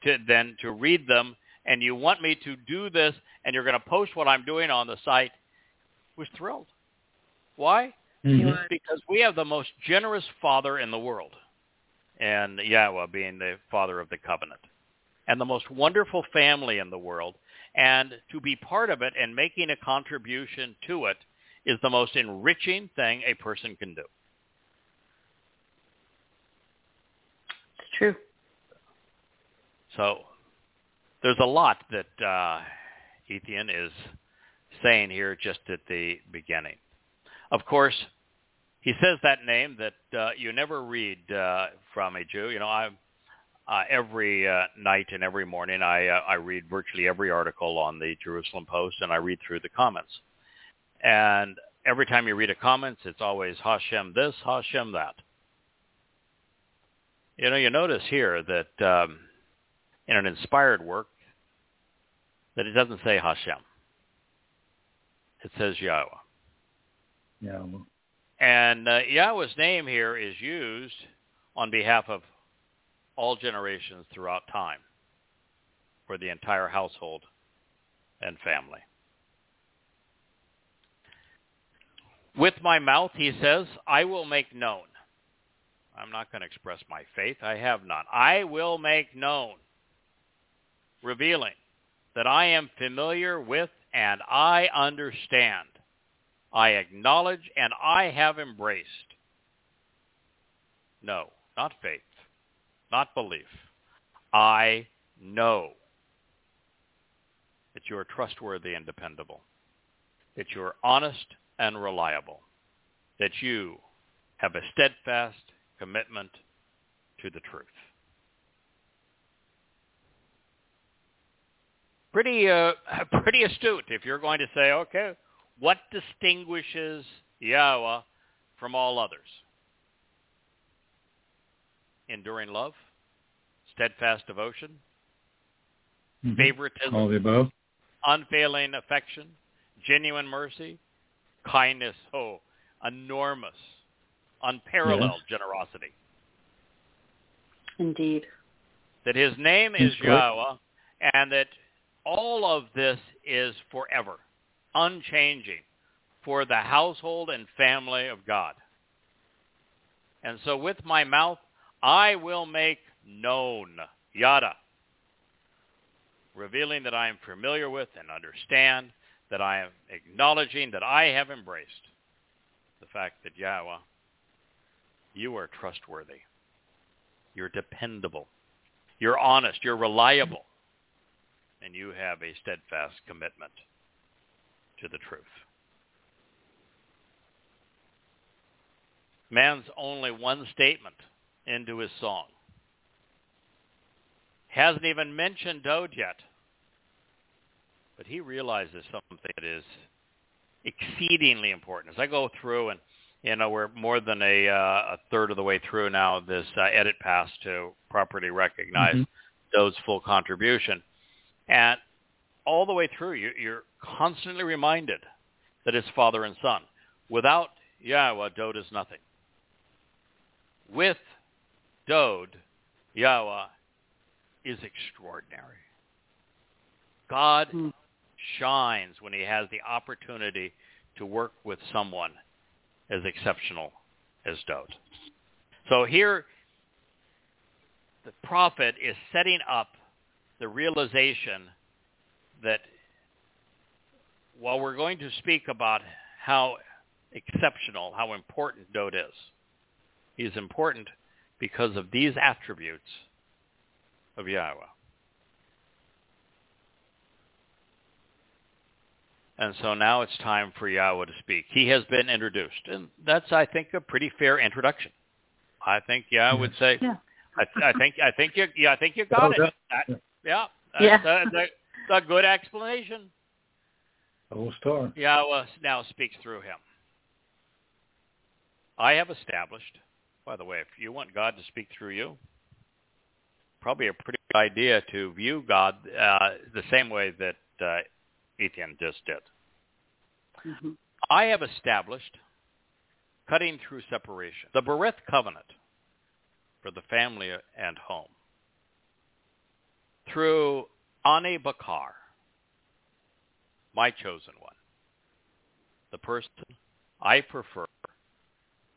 to then to read them, and you want me to do this, and you're going to post what I'm doing on the site, was thrilled. Why? Mhm. Because we have the most generous father in the world, and Yahowah being the father of the covenant, and the most wonderful family in the world. And to be part of it and making a contribution to it is the most enriching thing a person can do. It's true. So there's a lot that uh, Ethan is saying here just at the beginning. Of course, he says that name that uh, you never read uh, from a Jew. You know, I uh, every uh, night and every morning I uh, I read virtually every article on the Jerusalem Post and I read through the comments. And every time you read a comments, it's always Hashem this, Hashem that. You know, you notice here that um, in an inspired work that it doesn't say Hashem. It says Yahowah. Yeah. And uh, Yahowah's name here is used on behalf of all generations throughout time for the entire household and family. With my mouth, he says, I will make known. I'm not going to express my faith. I have none. I will make known, revealing that I am familiar with and I understand. I acknowledge and I have embraced. No, not faith, not belief. I know that you are trustworthy and dependable, that you are honest and reliable, that you have a steadfast commitment to the truth. Pretty, uh, pretty astute if you're going to say, okay, what distinguishes Yahowah from all others? Enduring love, steadfast devotion, mhm. favoritism, All of the above. unfailing affection, genuine mercy, kindness, oh, enormous, unparalleled generosity. Indeed. That his name is That's. Yahowah, and that all of this is forever, unchanging, for the household and family of God. And so with my mouth, I will make known, yada, revealing that I am familiar with and understand, that I am acknowledging that I have embraced the fact that Yahowah, you are trustworthy. You're dependable. You're honest. You're reliable. And you have a steadfast commitment to the truth. Man's only one statement into his song. Hasn't even mentioned Dowd yet. But he realizes something that is exceedingly important. As I go through and, You know, we're more than a, uh, a third of the way through now this uh, edit pass to properly recognize Mhm. Dowd's full contribution. And all the way through, you, you're constantly reminded that it's father and son. Without Yahowah, Dowd is nothing. With Dowd, Yahowah is extraordinary. God Mm. shines when he has the opportunity to work with someone as exceptional as Dowd. So here, the prophet is setting up the realization that while we're going to speak about how exceptional, how important Dowd is, he is important because of these attributes of Yahowah. And so now it's time for Yahowah to speak. He has been introduced, and that's, I think, a pretty fair introduction. I think Yahowah would say, Yeah. I, I think, I think you, yeah, I think you got Oh, it. that- That- yeah, Yeah. that's, a, that's a good explanation. The whole story. Yahowah now speaks through him. I have established, by the way, if you want God to speak through you, probably a pretty good idea to view God uh, the same way that uh, Ethan just did. Mhm. I have established cutting through separation, the Berith covenant for the family and home through Ani Bakar, my chosen one, the person I prefer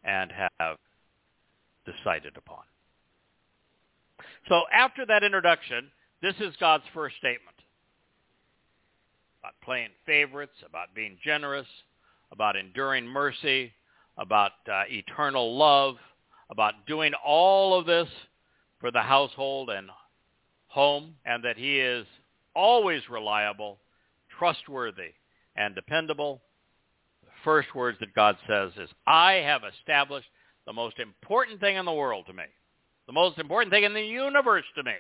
and have decided upon. So after that introduction, this is God's first statement about playing favorites, about being generous, about enduring mercy, about uh, eternal love, about doing all of this for the household and home, and that he is always reliable, trustworthy, and dependable. The first words that God says is, I have established the most important thing in the world to me, the most important thing in the universe to me.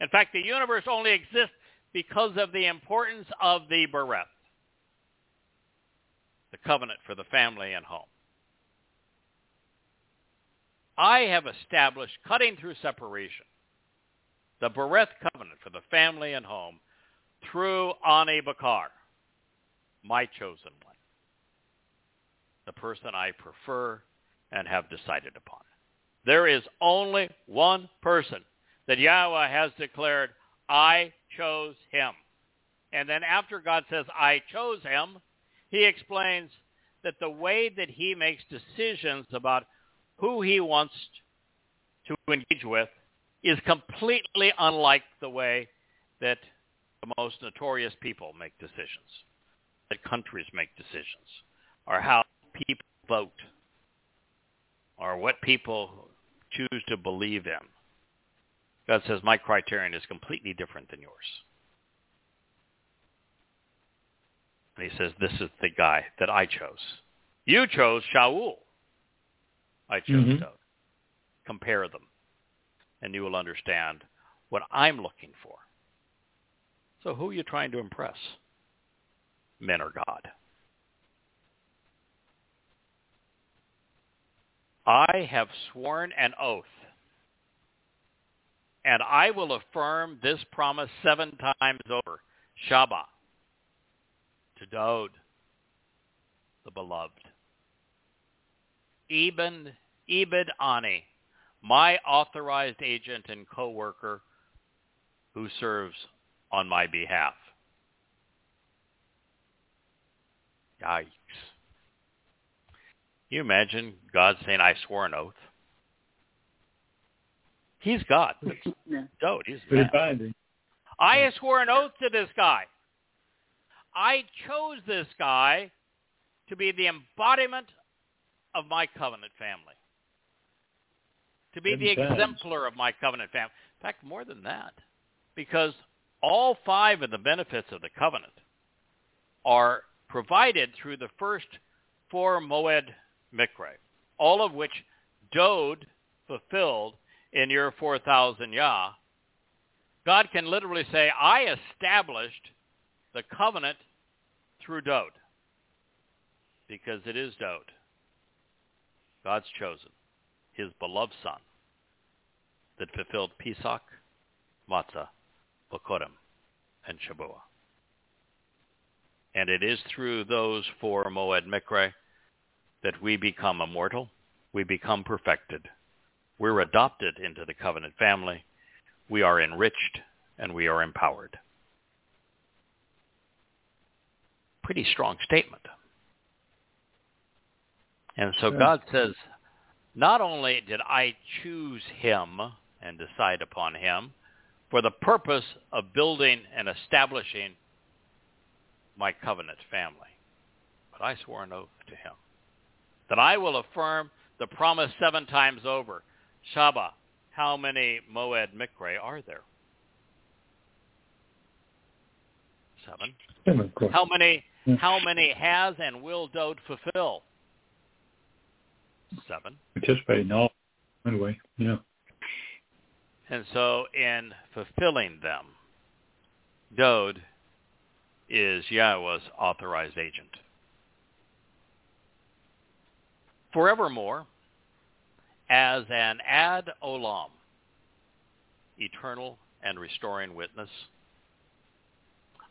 In fact, the universe only exists because of the importance of the bereth, the covenant for the family and home. I have established, cutting through separation, the bereth covenant for the family and home through Ani Bakar, my chosen one, the person I prefer and have decided upon. There is only one person that Yahowah has declared, I chose him. And then after God says, I chose him, he explains that the way that he makes decisions about who he wants to engage with is completely unlike the way that the most notorious people make decisions, that countries make decisions, or how people vote, or what people choose to believe in. God says, my criterion is completely different than yours. And he says, this is the guy that I chose. You chose Shaul. I chose. Mm-hmm. Dowd. Compare them, and you will understand what I'm looking for. So who are you trying to impress? Men or God? I have sworn an oath, and I will affirm this promise seven times over. Shabbat to Dowd, the beloved. Eben, Ebed Ani, my authorized agent and co-worker who serves on my behalf. Yikes. Can you imagine God saying, I swore an oath? He's God. No. Dowd, he's Pretty binding. I swore an oath to this guy. I chose this guy to be the embodiment of my covenant family. To be the times. exemplar of my covenant family. In fact, more than that. Because all five of the benefits of the covenant are provided through the first four Moed Mikre, all of which Dowd fulfilled in year 4000 Yah. God can literally say, I established the covenant through Dowd because it is Dowd God's chosen, his beloved son, that fulfilled Pesach, Matzah, Bokorim, and Shabuah. And it is through those four Moed Mikre that we become immortal, we become perfected, we're adopted into the covenant family, we are enriched, and we are empowered. Pretty strong statement. And so God says, not only did I choose him and decide upon him for the purpose of building and establishing my covenant family, but I swore an oath to him that I will affirm the promise seven times over. Shaba, how many Moed Mikre are there? Seven. How many how many has and will Dowd fulfill? Seven. Participate in all. Anyway, yeah. And so in fulfilling them, Dowd is Yahowah's authorized agent. Forevermore, as an ad olam, eternal and restoring witness,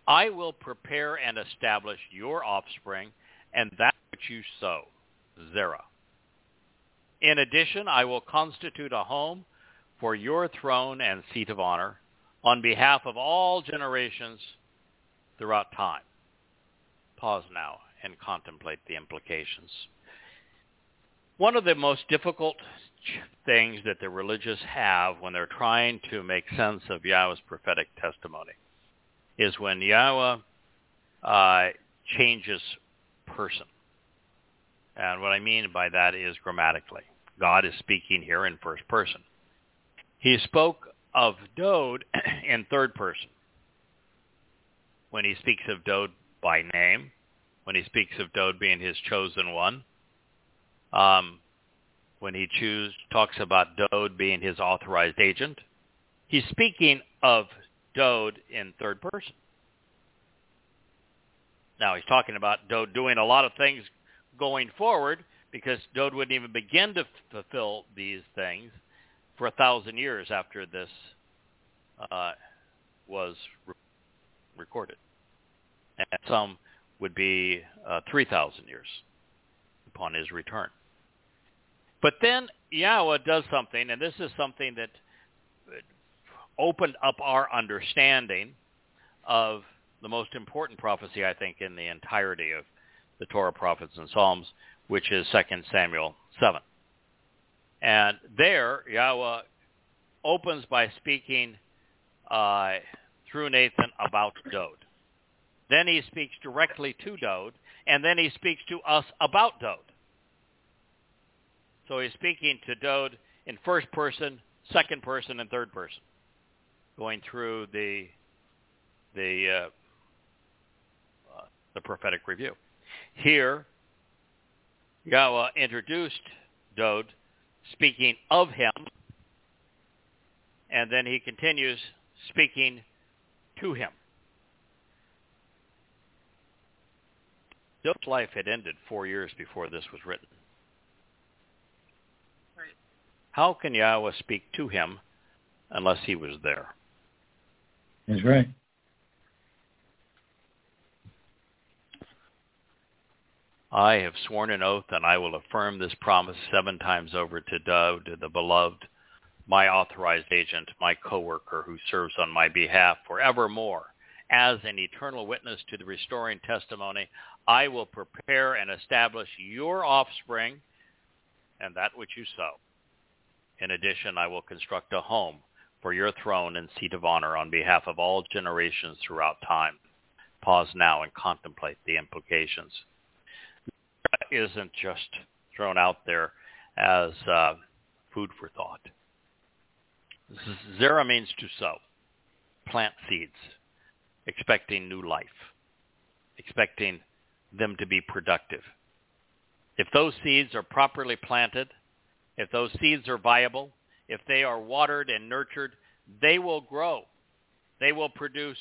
I will prepare and establish your offspring and that which you sow, Zerah. In addition, I will constitute a home for your throne and seat of honor on behalf of all generations throughout time. Pause now and contemplate the implications. One of the most difficult things that the religious have when they're trying to make sense of Yahowah's prophetic testimony is when Yahowah uh, changes person. And what I mean by that is grammatically. God is speaking here in first person. He spoke of Dowd in third person. When he speaks of Dowd by name, when he speaks of Dowd being his chosen one, um, when he choose, talks about Dowd being his authorized agent, he's speaking of Dowd in third person. Now he's talking about Dowd doing a lot of things going forward because Dowd wouldn't even begin to fulfill these things for a thousand years after this uh, was re- recorded. And some would be uh, 3,000 years upon his return. But then Yahowah does something, and this is something that opened up our understanding of the most important prophecy, I think, in the entirety of the Towrah, prophets, and Psalms, which is 2 Samuel 7. And there, Yahowah opens by speaking uh, through Nathan about Dowd. Then he speaks directly to Dowd, and then he speaks to us about Dowd. So he's speaking to Dowd in first person, second person, and third person, going through the the uh, uh, the prophetic review. Here, Yahowah introduced Dowd, speaking of him, and then he continues speaking to him. Dowd's life had ended four years before this was written. How can Yahowah speak to him unless he was there? That's right. I have sworn an oath, and I will affirm this promise seven times over to Dowd, the beloved, my authorized agent, my co-worker who serves on my behalf forevermore. As an eternal witness to the restoring testimony, I will prepare and establish your offspring and that which you sow. In addition, I will construct a home for your throne and seat of honor on behalf of all generations throughout time. Pause now and contemplate the implications. Isn't just thrown out there as uh, food for thought. Zera means to sow, plant seeds, expecting new life, expecting them to be productive. If those seeds are properly planted, if those seeds are viable, if they are watered and nurtured, they will grow. They will produce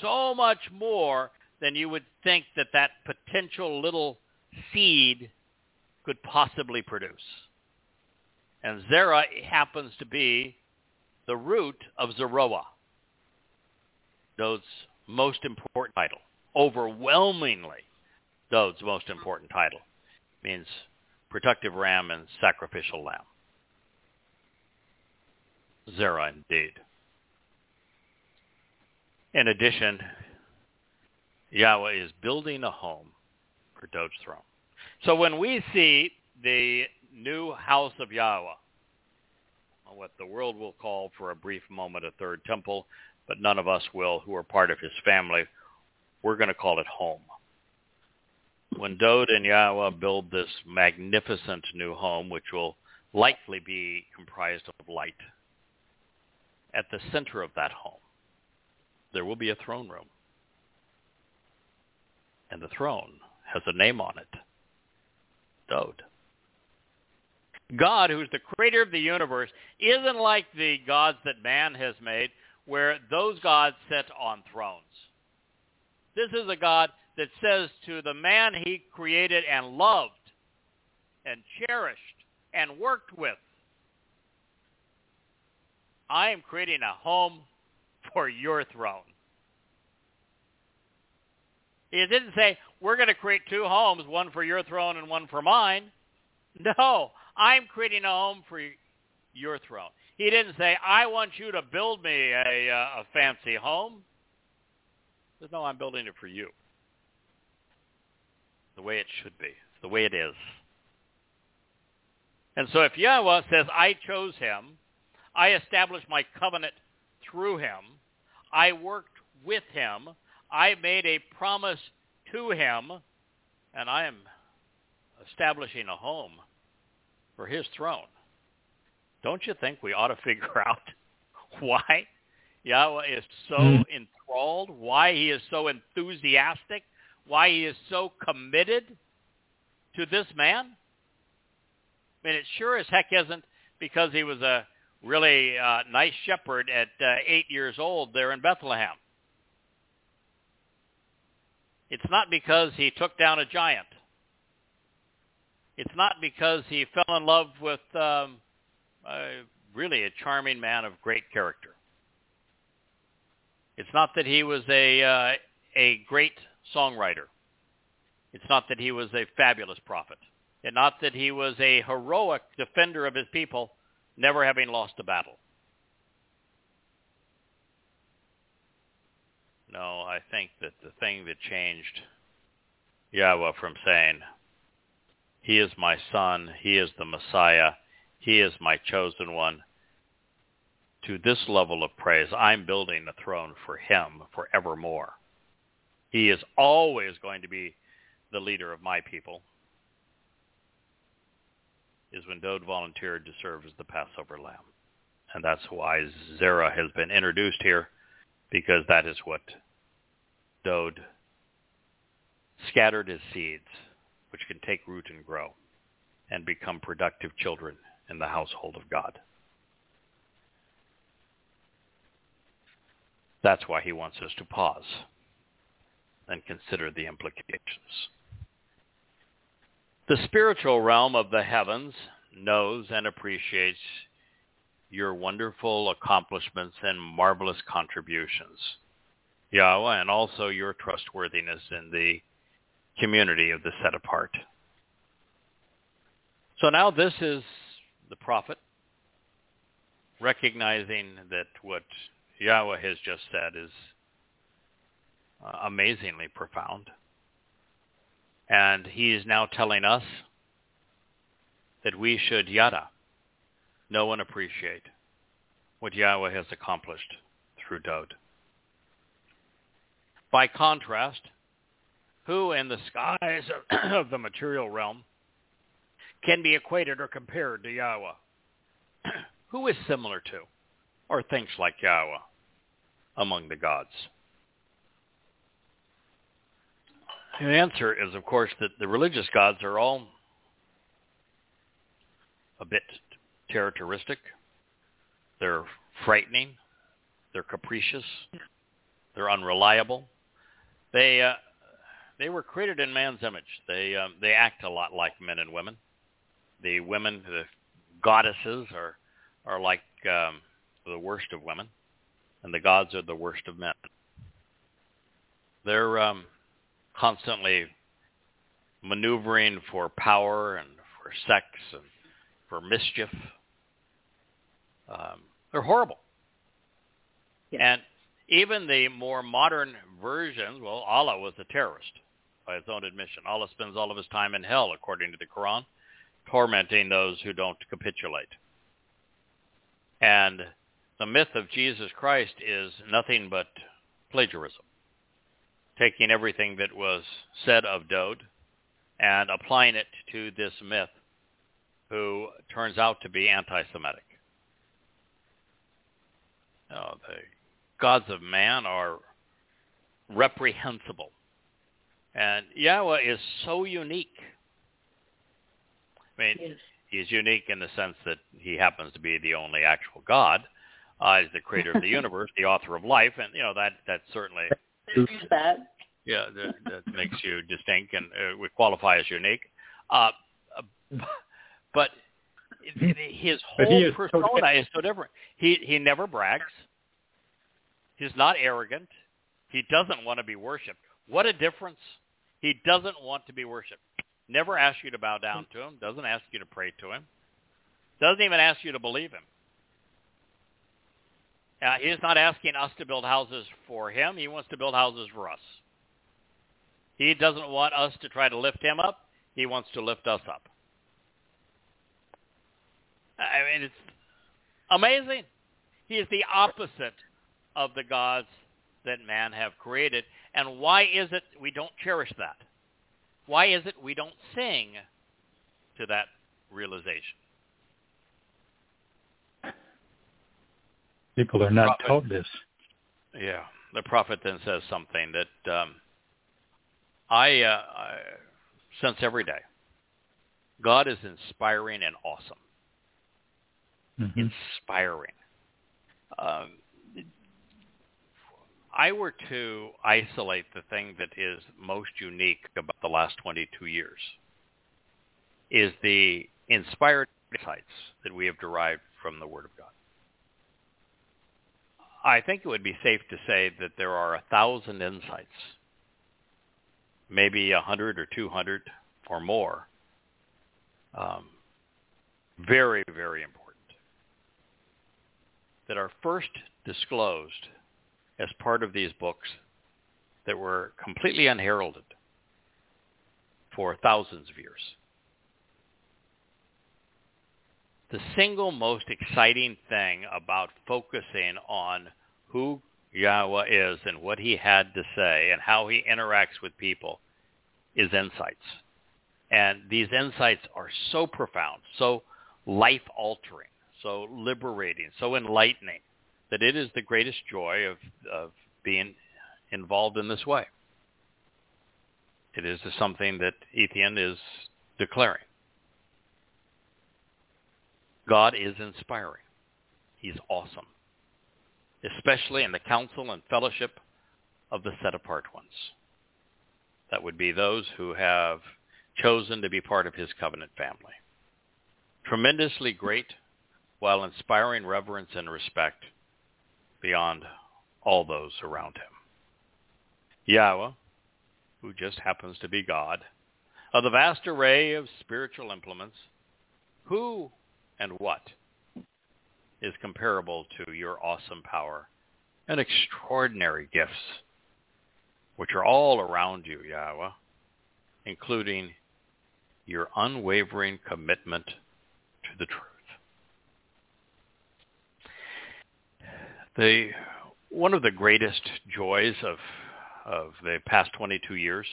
so much more than you would think that that potential little seed could possibly produce. And Zerah happens to be the root of Zeroah, Dowd's most important title, overwhelmingly Dowd's most important title, means protective ram and sacrificial lamb. Zerah indeed. In addition, Yahweh is building a home for Dowd's throne. So when we see the new house of Yahowah, what the world will call for a brief moment a third temple, but none of us will who are part of his family, we're going to call it home. When Dowd and Yahowah build this magnificent new home, which will likely be comprised of light, at the center of that home, there will be a throne room. And the throne has a name on it. Dowd. God, who's the creator of the universe, isn't like the gods that man has made, where those gods sit on thrones. This is a God that says to the man he created and loved and cherished and worked with, I am creating a home for your throne. He didn't say, we're going to create two homes, one for your throne and one for mine. No, I'm creating a home for your throne. He didn't say, I want you to build me a, uh, a fancy home. He no, I'm building it for you. The way it should be, the way it is. And so if Yahowah says, I chose him, I established my covenant through him, I worked with him, I made a promise to him, and I am establishing a home for his throne. Don't you think we ought to figure out why Yahowah is so mm. enthralled, why he is so enthusiastic, why he is so committed to this man? I mean, it sure as heck isn't because he was a really uh, nice shepherd at uh, eight years old there in Bethlehem. It's not because he took down a giant. It's not because he fell in love with um, a, really a charming man of great character. It's not that he was a uh, a great songwriter. It's not that he was a fabulous prophet. And not that he was a heroic defender of his people, never having lost a battle. No, I think that the thing that changed Yahowah from saying, he is my son, he is the Messiah, he is my chosen one, to this level of praise, I'm building a throne for him forevermore. He is always going to be the leader of my people, is when Dowd volunteered to serve as the Passover lamb. And that's why Zerah has been introduced here, because that is what Dowd scattered as seeds, which can take root and grow and become productive children in the household of God. That's why he wants us to pause and consider the implications. The spiritual realm of the heavens knows and appreciates your wonderful accomplishments and marvelous contributions, Yahowah, and also your trustworthiness in the community of the set apart. So now this is the prophet recognizing that what Yahowah has just said is uh, amazingly profound. And he is now telling us that we should yada, know and appreciate what Yahowah has accomplished through Dowd. By contrast, who in the skies of the material realm can be equated or compared to Yahowah? who is similar to or thinks like Yahowah among the gods? The answer is, of course, that the religious gods are all a bit characteristic. They're frightening. They're capricious. They're unreliable. They uh, they were created in man's image. They um, they act a lot like men and women. the women, the goddesses, are are like um, the worst of women, and the gods are the worst of men. They're um, constantly maneuvering for power and for sex and for mischief. Um, they're horrible. Yes. And even the more modern versions, well, Allah was a terrorist by his own admission. Allah spends all of his time in hell, according to the Quran, tormenting those who don't capitulate. And the myth of Jesus Christ is nothing but plagiarism, taking everything that was said of Dowd and applying it to this myth who turns out to be anti-Semitic. Oh, the gods of man are reprehensible. And Yahowah is so unique. I mean, Yes. he's unique in the sense that he happens to be the only actual God. Uh, he's the creator of the universe, the author of life, and you know that that certainly that. yeah that, that makes you distinct and uh, would qualify as unique. Uh, uh, but his But whole he is so persona is so different. He he never brags. He's not arrogant. He doesn't want to be worshipped. What a difference! He doesn't want to be worshipped. Never asks you to bow down to him. Doesn't ask you to pray to him. Doesn't even ask you to believe him. Uh, he's not asking us to build houses for him. He wants to build houses for us. He doesn't want us to try to lift him up. He wants to lift us up. I mean, it's amazing. He is the opposite of the gods that man have created. And why is it we don't cherish that? Why is it we don't sing to that realization? People are not Prophet. taught this. Yeah. The prophet then says something that um, I, uh, I sense every day. God is inspiring and awesome. Mhm. Inspiring. Um, I were to isolate the thing that is most unique about the last 22 years is the inspired insights that we have derived from the Word of God. I think it would be safe to say that there are a thousand insights, maybe a hundred or two hundred or more. Um, very, very important that are first disclosed as part of these books that were completely unheralded for thousands of years. The single most exciting thing about focusing on who Yahweh is and what he had to say and how he interacts with people is insights. And these insights are so profound, so life-altering, so liberating, so enlightening that it is the greatest joy of, of being involved in this way. It is something that Ethan is declaring. God is inspiring. He's awesome, especially in the counsel and fellowship of the set-apart ones. That would be those who have chosen to be part of his covenant family. Tremendously great while inspiring reverence and respect beyond all those around him. Yahowah, who just happens to be God, of the vast array of spiritual implements, who and what is comparable to your awesome power and extraordinary gifts, which are all around you, Yahowah, including your unwavering commitment to the truth. The one of the greatest joys of of the past 22 years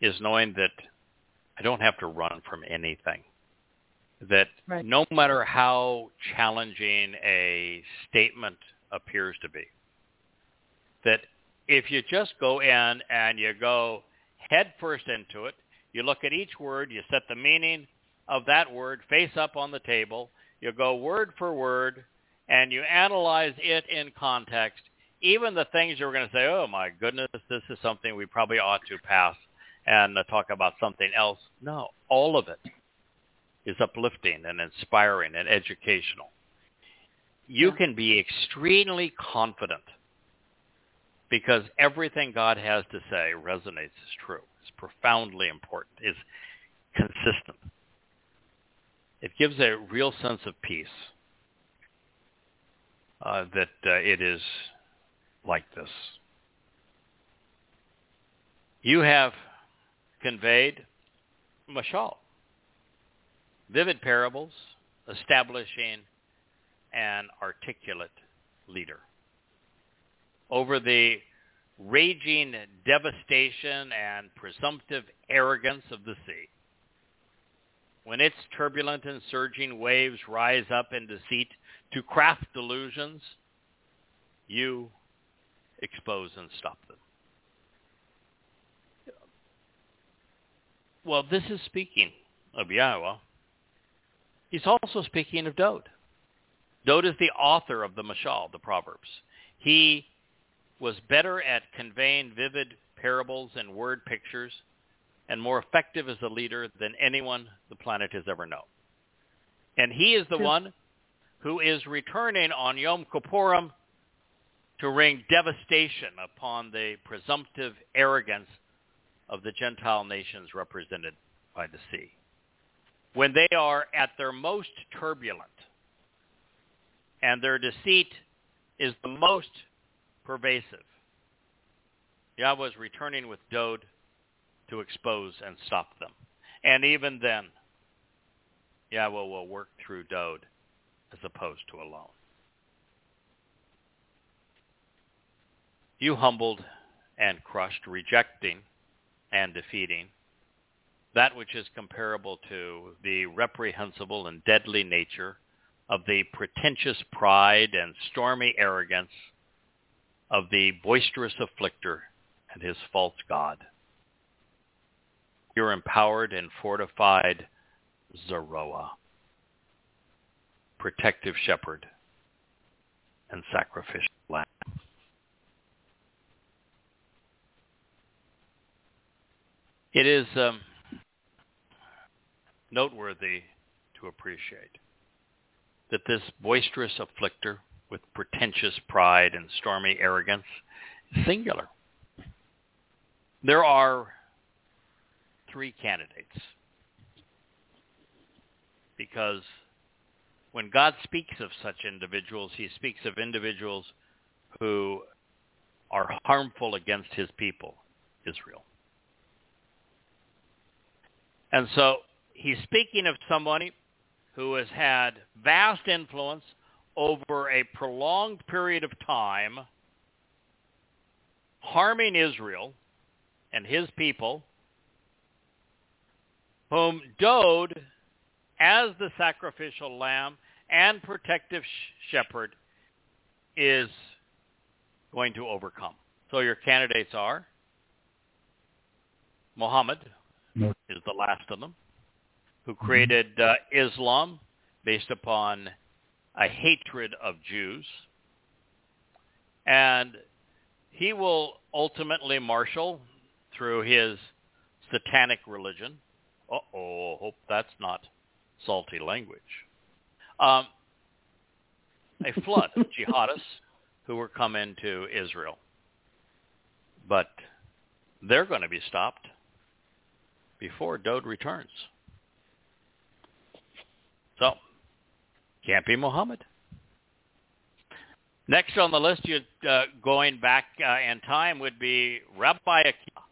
is knowing that I don't have to run from anything. That Right. no matter how challenging a statement appears to be, that if you just go in and you go head first into it, you look at each word, you set the meaning of that word face up on the table, you go word for word, and you analyze it in context, even the things you're going to say, oh my goodness, this is something we probably ought to pass and uh, talk about something else. No, all of it is uplifting and inspiring and educational. You can be extremely confident because everything God has to say resonates as true. It's profoundly important. It's consistent. It gives a real sense of peace uh, that uh, it is like this. You have conveyed mashal, vivid parables establishing an articulate leader. Over the raging devastation and presumptive arrogance of the sea. When its turbulent and surging waves rise up in deceit to craft delusions, you expose and stop them. Well, this is speaking of Yahweh. He's also speaking of Dowd. Dowd is the author of the Mashal, the Proverbs. He was better at conveying vivid parables and word pictures and more effective as a leader than anyone the planet has ever known. And he is the one who is returning on Yom Kippurim to wring devastation upon the presumptive arrogance of the Gentile nations represented by the sea. When they are at their most turbulent and their deceit is the most pervasive, Yahowah is returning with Dowd to expose and stop them. And even then, Yahowah will work through Dowd as opposed to alone. You humbled and crushed, rejecting and defeating that which is comparable to the reprehensible and deadly nature of the pretentious pride and stormy arrogance of the boisterous afflictor and his false god. Your empowered and fortified Zeroah, protective shepherd and sacrificial lamb. It is um, noteworthy to appreciate that this boisterous afflictor with pretentious pride and stormy arrogance is singular. There are three candidates because when God speaks of such individuals, he speaks of individuals who are harmful against his people, Israel. And so he's speaking of somebody who has had vast influence over a prolonged period of time, harming Israel and his people, whom Dowd, as the sacrificial lamb and protective sh- shepherd, is going to overcome. So your candidates are Muhammad, No. is the last of them, who created uh, Islam based upon a hatred of Jews. And he will ultimately marshal through his satanic religion. Uh-oh, hope that's not salty language. Um, a flood of jihadists who were come into Israel. But they're going to be stopped before Dowd returns. So, can't be Muhammad. Next on the list, you uh, going back uh, in time would be Rabbi Akiba.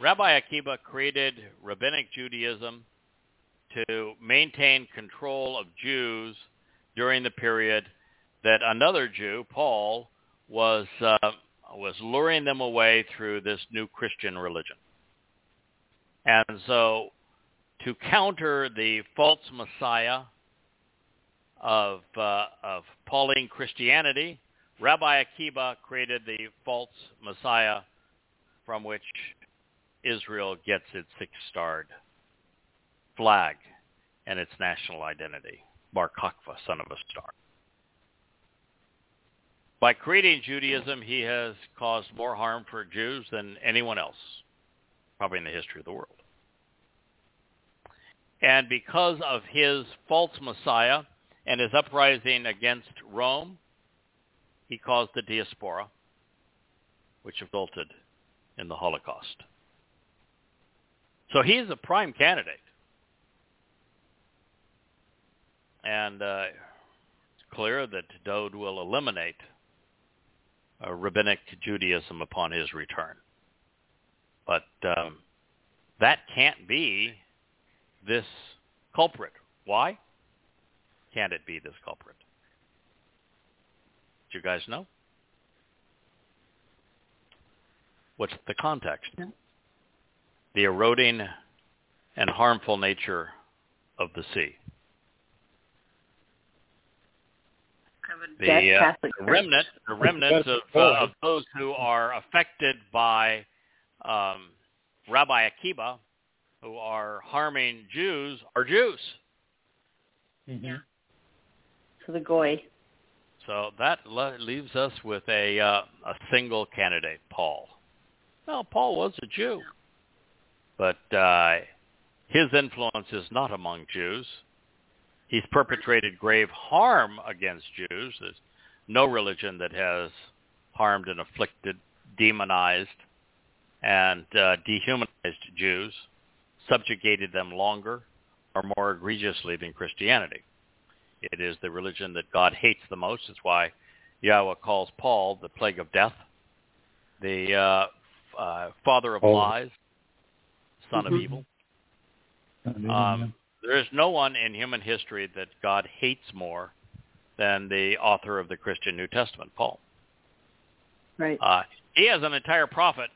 Rabbi Akiba created rabbinic Judaism to maintain control of Jews during the period that another Jew, Paul, was uh, was luring them away through this new Christian religion. And so to counter the false Messiah of, uh, of Pauline Christianity, Rabbi Akiba created the false Messiah from which Israel gets its six-starred flag and its national identity, Bar Kokhba, son of a star. By creating Judaism, he has caused more harm for Jews than anyone else, probably in the history of the world. And because of his false Messiah and his uprising against Rome, he caused the diaspora, which resulted in the Holocaust. So he's a prime candidate. And uh, it's clear that Dowd will eliminate uh, rabbinic Judaism upon his return. But um, that can't be this culprit. Why can't it be this culprit? Do you guys know? What's the context? The eroding and harmful nature of the sea. The, uh, the remnant, the remnants of, uh, of those who are affected by um, Rabbi Akiba, who are harming Jews, are Jews. Mm-hmm. So the goy. So that le- leaves us with a uh, a single candidate, Paul. Well, Paul was a Jew, but uh, his influence is not among Jews. He's perpetrated grave harm against Jews. There's no religion that has harmed and afflicted, demonized, and uh, dehumanized Jews, subjugated them longer or more egregiously than Christianity. It is the religion that God hates the most. It's why Yahowah calls Paul the plague of death, the uh, uh, father of Oh. lies, son of Mhm. evil. Um, there is no one in human history that God hates more than the author of the Christian New Testament, Paul. Right. Uh, he has an entire prophet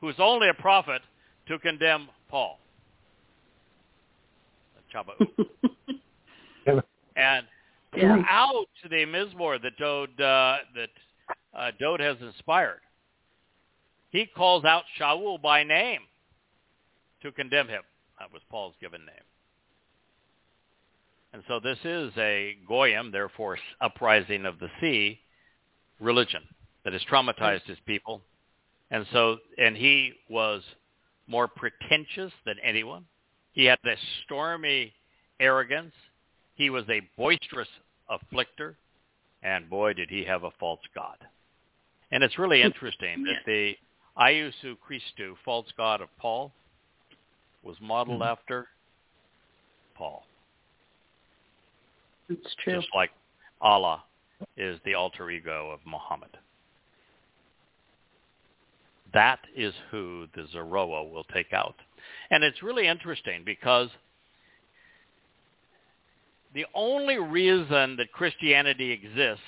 who's only a prophet to condemn Paul. Chaba'u. And Yeah. throughout the Mizmowr that Dowd, uh, that uh, Dowd has inspired, he calls out Shaul by name to condemn him. That was Paul's given name. And so this is a goyim, therefore uprising of the sea, religion that has traumatized his people. And so, and he was more pretentious than anyone. He had this stormy arrogance. He was a boisterous afflicter. And boy, did he have a false god. And it's really hmm. interesting that the Iusu Christu, false god of Paul, was modeled Mhm. after Paul. It's true. Just like Allah is the alter ego of Muhammad. That is who the Zoroa will take out. And it's really interesting because the only reason that Christianity exists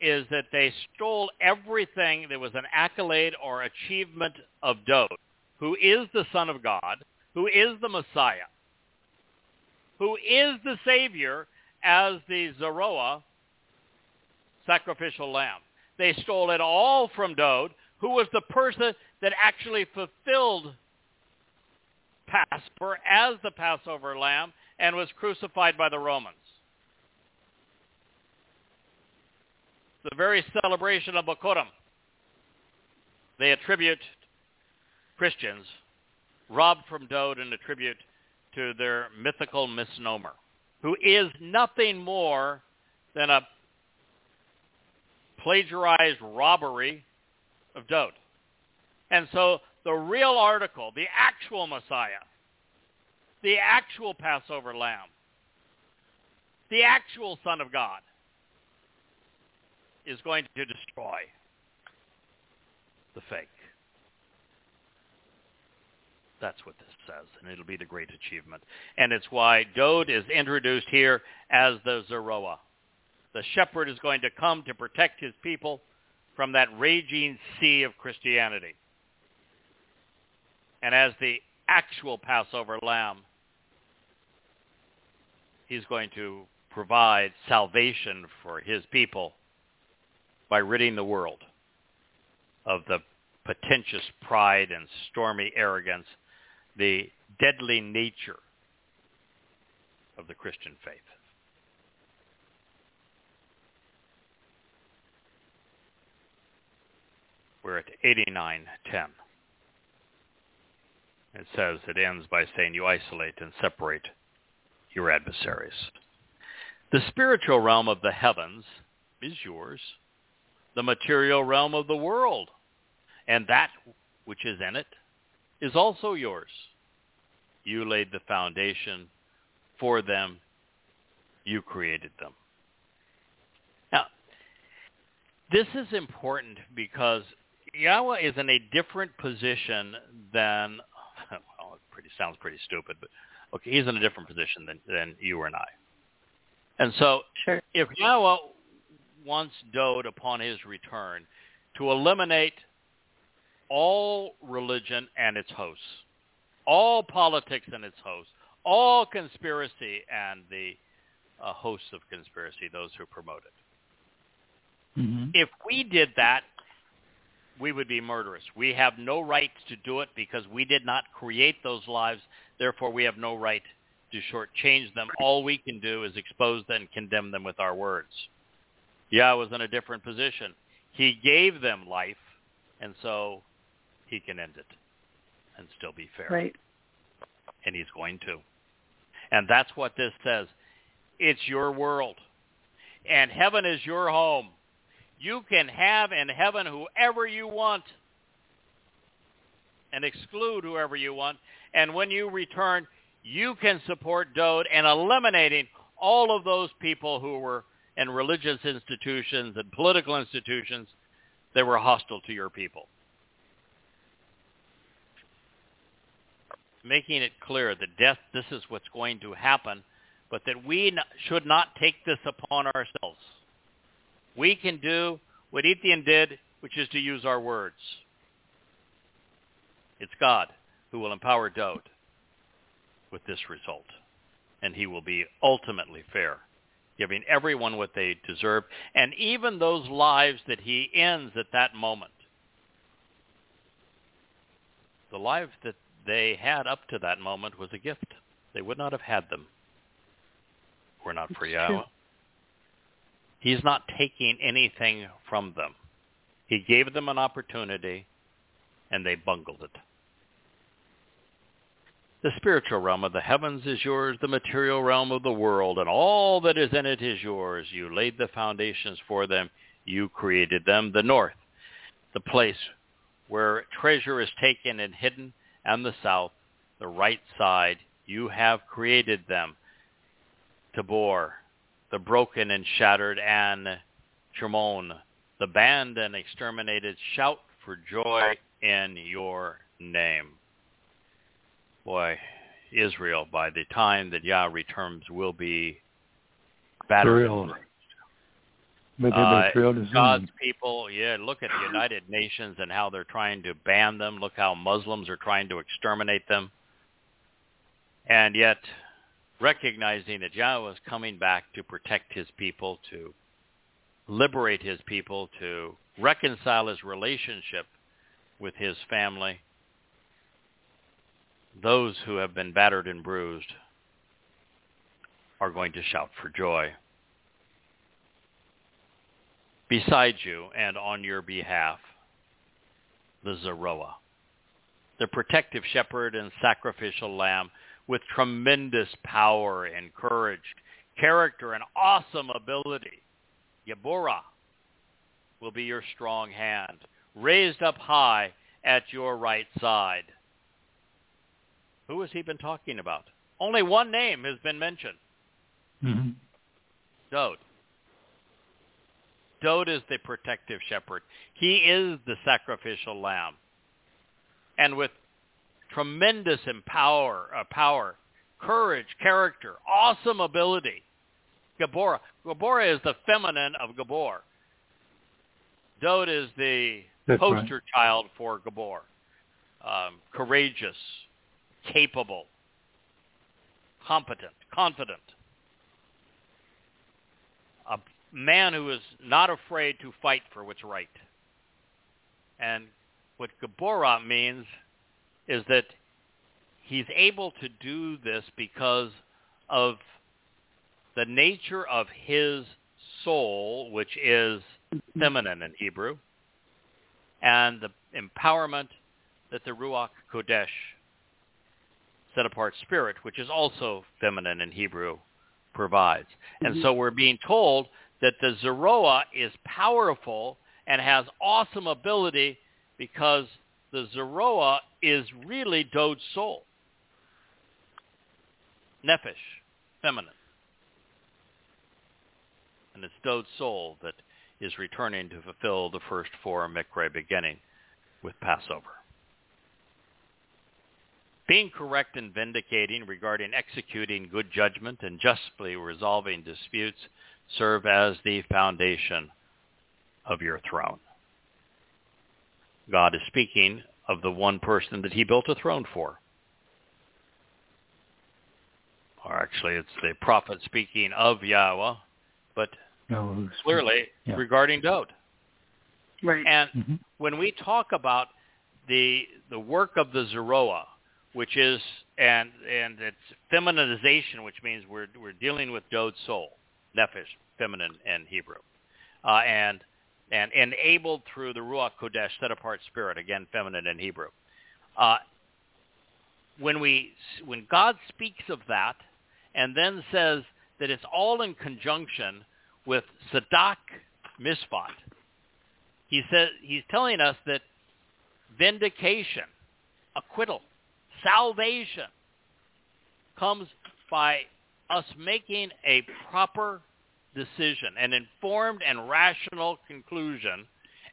is that they stole everything that was an accolade or achievement of Dowd, who is the Son of God, who is the Messiah, who is the Savior as the Zoroa sacrificial lamb. They stole it all from Dowd, who was the person that actually fulfilled Passover as the Passover lamb and was crucified by the Romans. The very celebration of Bokurim, they attribute Christians, robbed from Dowd and attribute to their mythical misnomer, who is nothing more than a plagiarized robbery of Dowd. And so the real article, the actual Messiah, the actual Passover lamb, the actual Son of God, is going to destroy the fake. That's what this says, and it'll be the great achievement. And it's why Dowd is introduced here as the Zoroa. The shepherd is going to come to protect his people from that raging sea of Christianity. And as the actual Passover lamb, he's going to provide salvation for his people by ridding the world of the pretentious pride and stormy arrogance, the deadly nature of the Christian faith. We're at 89.10. It says it ends by saying you isolate and separate your adversaries. The spiritual realm of the heavens is yours. The material realm of the world and that which is in it is also yours. You laid the foundation for them. You created them. Now, this is important because Yahowah is in a different position than, well, it pretty, sounds pretty stupid, but okay, he's in a different position than, than you and I. And so Sure. if Yahowah wants Dowd upon his return to eliminate all religion and its hosts, all politics and its hosts, all conspiracy and the uh, hosts of conspiracy, those who promote it. Mm-hmm. If we did that, we would be murderous. We have no right to do it because we did not create those lives. Therefore, we have no right to shortchange them. All we can do is expose them and condemn them with our words. Yah was in a different position. He gave them life, and so he can end it and still be fair. Right. And he's going to. And that's what this says. It's your world. And heaven is your home. You can have in heaven whoever you want and exclude whoever you want. And when you return, you can support Dowd and eliminating all of those people who were in religious institutions and political institutions that were hostile to your people. Making it clear that death, this is what's going to happen, but that we should not take this upon ourselves. We can do what Ethan did, which is to use our words. It's God who will empower Dowd with this result, and he will be ultimately fair, giving everyone what they deserve, and even those lives that he ends at that moment. The lives that they had up to that moment was a gift. They would not have had them were not for Yahowah. He's not taking anything from them. He gave them an opportunity, and they bungled it. The spiritual realm of the heavens is yours, the material realm of the world, and all that is in it is yours. You laid the foundations for them. You created them. The north, the place where treasure is taken and hidden, and the south, the right side, you have created them. Tabor, the broken and shattered, and Shimon, the banned and exterminated, shout for joy in your name. Boy, Israel, by the time that Yah returns, will be battered. and Thrilled. bruised. But they've Uh, been thrilled as God's people, yeah, look at the United Nations and how they're trying to ban them. Look how Muslims are trying to exterminate them. And yet, recognizing that Yahowah is coming back to protect his people, to liberate his people, to reconcile his relationship with his family, those who have been battered and bruised are going to shout for joy beside you and on your behalf, the Zeroah, the protective shepherd and sacrificial lamb with tremendous power and courage, character and awesome ability. Yeborah will be your strong hand, raised up high at your right side. Who has he been talking about? Only one name has been mentioned. Mhm. Dowd. Dowd is the protective shepherd. He is the sacrificial lamb. And with tremendous empower, uh, power, courage, character, awesome ability, Gabora. Gabora is the feminine of Gabor. Dowd is the That's right. poster child for Gabor. Um, courageous, capable, competent, confident. Man who is not afraid to fight for what's right. And what Gabora means is that he's able to do this because of the nature of his soul, which is feminine in Hebrew, and the empowerment that the Ruach Kodesh set-apart spirit, which is also feminine in Hebrew, provides. And so we're being told that the Zeroah is powerful and has awesome ability because the Zeroah is really Dowd's soul. Nephesh, feminine. And it's Dowd's soul that is returning to fulfill the first four Mikra beginning with Passover. Being correct and vindicating regarding executing good judgment and justly resolving disputes serve as the foundation of your throne. God is speaking of the one person that he built a throne for. Or actually, it's the prophet speaking of Yahweh, but No, clearly Yeah. regarding Dowd. Right. And hmm when we talk about the the work of the Zeroah, which is and and it's feminization, which means we're we're dealing with Dowd's soul, Nephesh, feminine in Hebrew, uh, and and enabled through the Ruach Kodesh, set apart spirit, again feminine in Hebrew. Uh, when we when God speaks of that, and then says that it's all in conjunction with Sadak Misfat, he says he's telling us that vindication, acquittal, salvation comes by us making a proper decision, an informed and rational conclusion,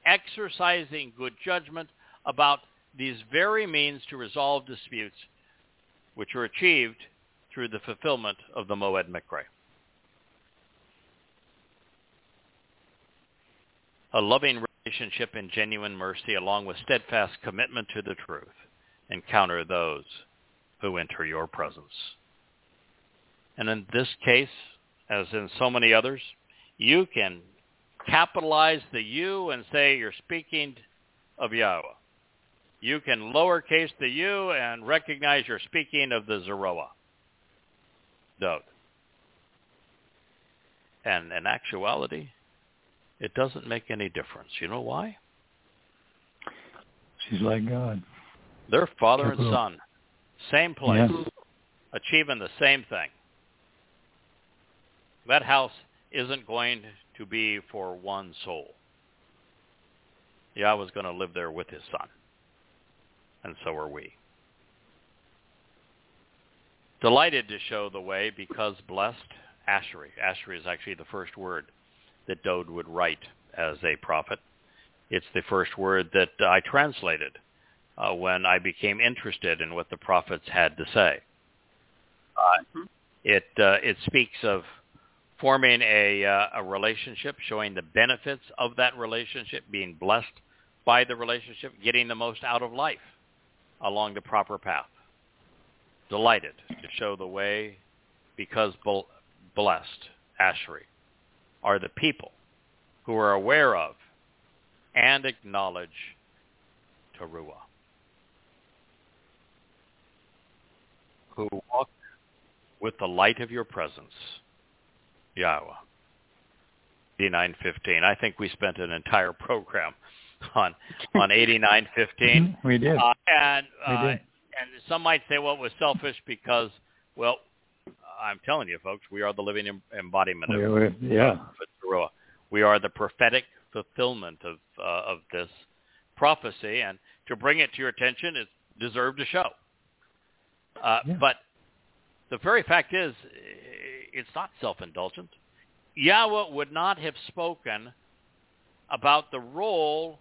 exercising good judgment about these very means to resolve disputes which are achieved through the fulfillment of the Moed Mikre. A loving relationship and genuine mercy along with steadfast commitment to the truth encounter those who enter your presence. And in this case, as in so many others, you can capitalize the U and say you're speaking of Yahowah. You can lowercase the U and recognize you're speaking of the Zeroah. Dowd. And in actuality, it doesn't make any difference. You know why? She's like God. They're father and son. Same place. Yes. Achieving the same thing. That house isn't going to be for one soul. Yahowah's going to live there with his son. And so are we. Delighted to show the way because blessed, Ashery. Ashery is actually the first word that Dowd would write as a prophet. It's the first word that I translated uh, when I became interested in what the prophets had to say. Uh, It uh, it speaks of forming a uh, a relationship, showing the benefits of that relationship, being blessed by the relationship, getting the most out of life along the proper path. Delighted to show the way, because blessed, Ashery, are the people who are aware of and acknowledge Teruah. who walk with the light of your presence, Yahowah. D915. I think we spent an entire program on on 8915. Mhm, We did. Uh, and We uh, did. and some might say, well, it was selfish because, well, I'm telling you, folks, we are the living em- embodiment of We were- yeah. of We are the prophetic fulfillment of uh, of this prophecy, and to bring it to your attention is deserved a show. Uh, Yeah. But the very fact is, it's not self-indulgent. Yahowah would not have spoken about the role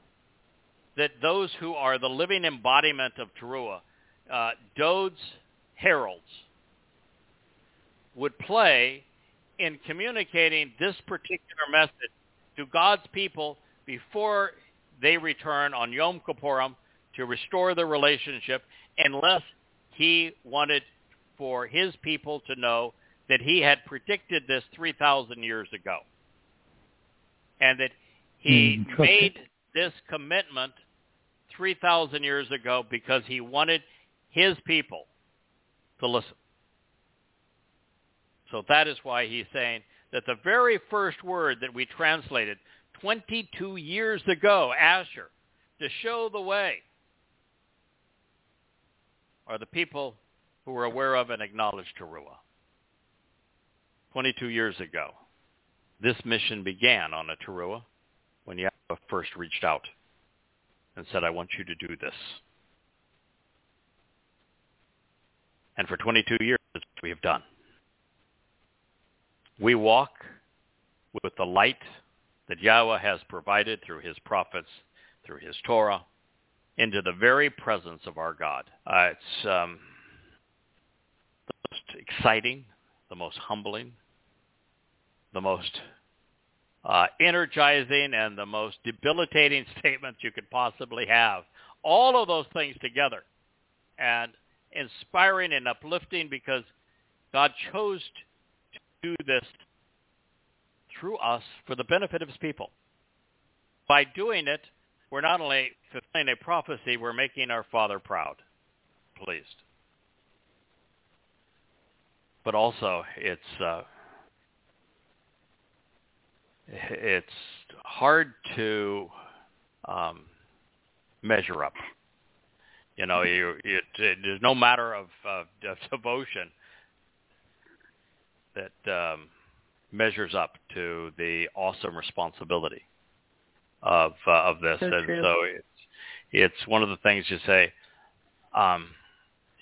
that those who are the living embodiment of Teruah, uh, Dowd's heralds, would play in communicating this particular message to God's people before they return on Yom Kippurim to restore the relationship unless he wanted for his people to know that he had predicted this 3,000 years ago and that he Mm, made it. this commitment 3,000 years ago because he wanted his people to listen. So that is why he's saying that the very first word that we translated 22 years ago, Asher, to show the way, are the people who are aware of and acknowledge Teruah. 22 years ago, this mission began on a Teruah when Yahowah first reached out and said, I want you to do this. And for 22 years, we have done. We walk with the light that Yahowah has provided through his prophets, through his Towrah, into the very presence of our God. Uh, it's um, exciting, the most humbling, the most uh, energizing, and the most debilitating statements you could possibly have. All of those things together. And inspiring and uplifting because God chose to do this through us for the benefit of his people. By doing it, we're not only fulfilling a prophecy, we're making our Father proud, pleased. But also, it's uh, it's hard to um, measure up. You know, you, it, it, there's no matter of, uh, of devotion that um, measures up to the awesome responsibility of uh, of this. So and true. so it's it's one of the things you say, um,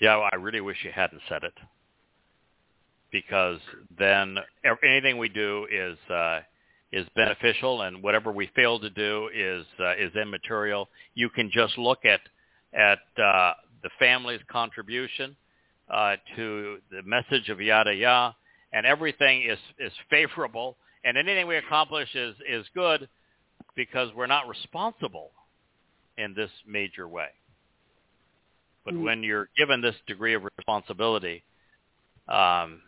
yeah, I really wish you hadn't said it, because then anything we do is uh, is beneficial, and whatever we fail to do is uh, is immaterial. You can just look at at uh, the family's contribution uh, to the message of yada yada, and everything is is favorable, and anything we accomplish is is good because we're not responsible in this major way. But Mm. when you're given this degree of responsibility, um,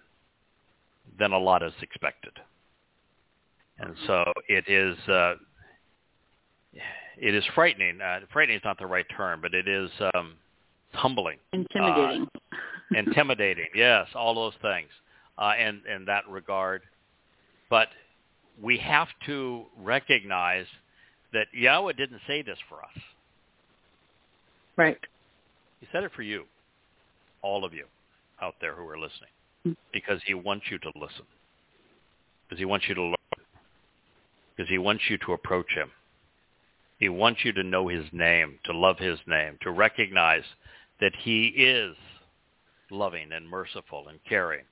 then a lot is expected. And so it is uh, it is frightening. Uh, frightening is not the right term, but it is um, humbling, Intimidating. intimidating. yes, all those things uh, in in that regard. But we have to recognize that Yahowah didn't say this for us. right. He said it for you, all of you out there who are listening. Because he wants you to listen, because he wants you to learn, because he wants you to approach him. He wants you to know his name, to love his name, to recognize that he is loving and merciful and caring,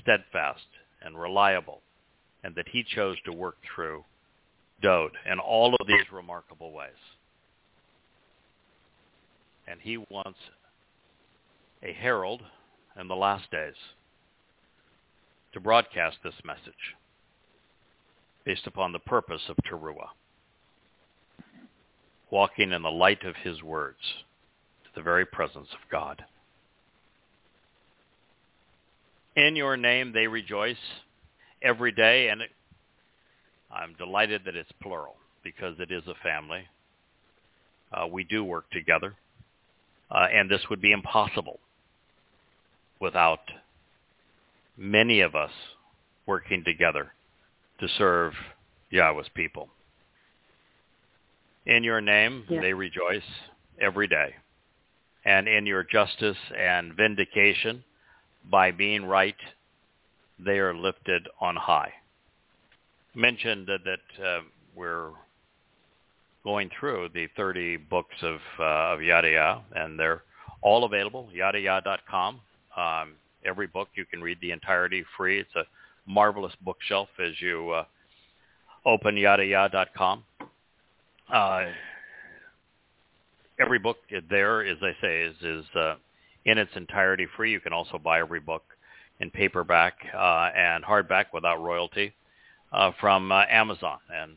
steadfast and reliable, and that he chose to work through Dowd in all of these remarkable ways. And he wants a herald in the last days to broadcast this message based upon the purpose of Teruah, walking in the light of his words to the very presence of God. In your name they rejoice every day, and it, I'm delighted that it's plural because it is a family. Uh, we do work together. Uh, and this would be impossible without many of us working together to serve Yahowah's people. In your name, Yeah. they rejoice every day. And in your justice and vindication, by being right, they are lifted on high. Mentioned that, that uh, we're going through the 30 books of uh, of Yada Yah, and they're all available. YadaYah.com. Um, every book you can read the entirety free. It's a marvelous bookshelf as you uh, open YadaYah.com. Uh, every book there, as I say, is is uh, in its entirety free. You can also buy every book in paperback uh, and hardback without royalty uh, from uh, Amazon and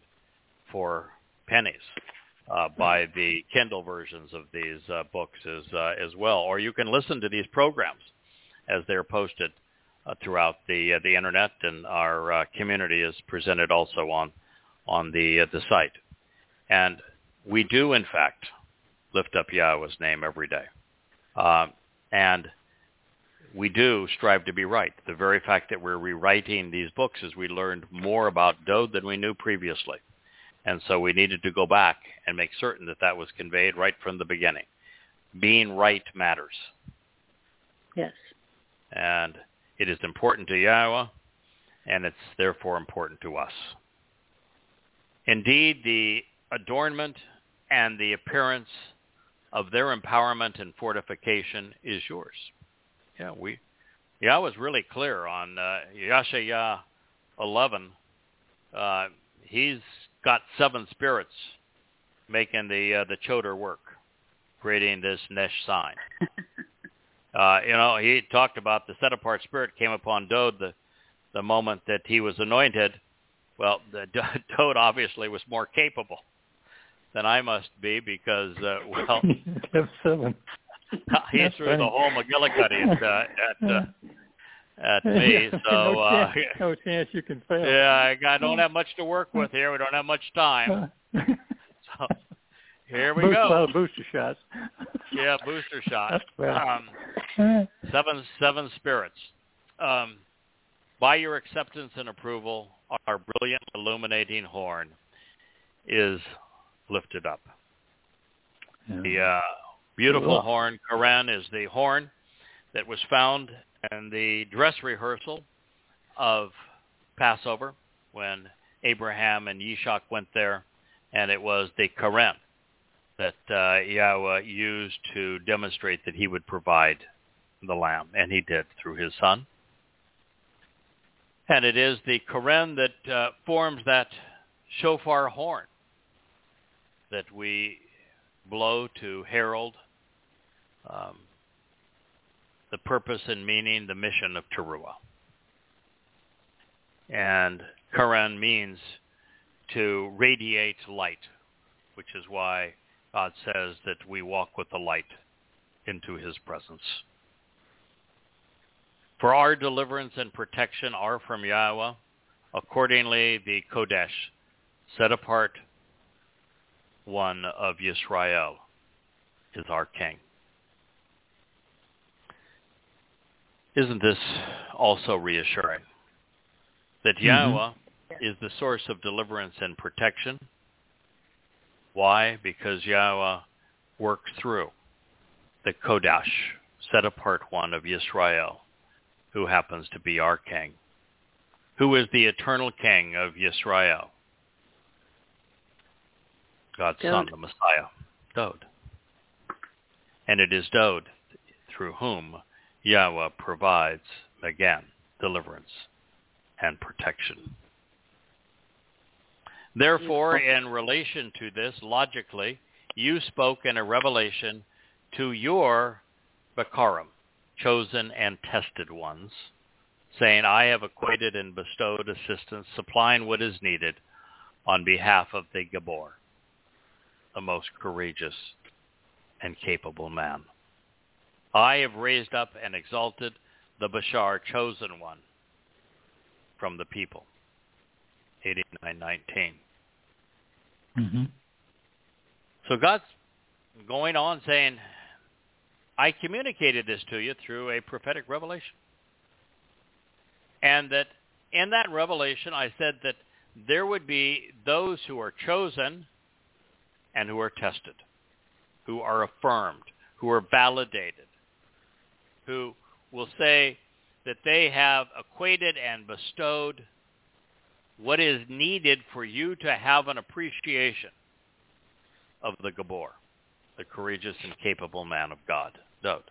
for pennies. Uh, buy the Kindle versions of these uh, books as uh, as well, or you can listen to these programs as they're posted uh, throughout the uh, the internet, and our uh, community is presented also on on the uh, the site. And we do, in fact, lift up Yahowah's name every day, Um and we do strive to be right. The very fact that we're rewriting these books is we learned more about Dowd than we knew previously. And so we needed to go back and make certain that that was conveyed right from the beginning. Being right matters. Yes. And it is important to Yahowah, and it's therefore important to us. Indeed, the adornment and the appearance of their empowerment and fortification is yours. Yeah, we, was really clear on uh, Yashaya 11. Uh, he's got seven spirits making the uh, the choder work, creating this nesh sign. uh, you know, he talked about the set apart spirit came upon Dowd the the moment that he was anointed. Well, the Dowd obviously was more capable than I must be because, uh, well, he That's threw funny. the whole McGillicuddy at uh, at, uh, at me. Yeah, So no, uh, chance, no chance you can fail. yeah, I I don't have much to work with here. We don't have much time. So here we Boost, go. of booster shots. Yeah, booster shots. Um, seven seven spirits. Um, by your acceptance and approval, our brilliant illuminating horn is lifted up. The uh, beautiful Cool. horn, Koran, is the horn that was found in the dress rehearsal of Passover when Abraham and Yishak went there, and it was the Koran that uh, Yahowah used to demonstrate that he would provide the lamb, and he did through his son. And it is the Koran that uh, forms that shofar horn that we blow to herald um, the purpose and meaning, the mission of Teruah. And Quran means to radiate light, which is why God says that we walk with the light into his presence. For our deliverance and protection are from Yahowah. Accordingly, the Qadowsh, set apart one of Yisrael, is our king. Isn't this also reassuring? That Mhm. Yahweh is the source of deliverance and protection. Why? Because Yahowah worked through the Qadowsh, set apart one of Yisrael, who happens to be our king, who is the eternal king of Yisrael, God's son, the Messiah, Dowd. And it is Dowd through whom Yahowah provides, again, deliverance and protection. Therefore, in relation to this, logically, you spoke in a revelation to your Bakarim, chosen and tested ones, saying, I have acquainted and bestowed assistance, supplying what is needed on behalf of the Gabor, the most courageous and capable man. I have raised up and exalted the Bashar, chosen one from the people. 8919. hmm So God's going on saying, I communicated this to you through a prophetic revelation. And that in that revelation I said that there would be those who are chosen and who are tested, who are affirmed, who are validated, who will say that they have equated and bestowed what is needed for you to have an appreciation of the Gabor, the courageous and capable man of God, Dowd.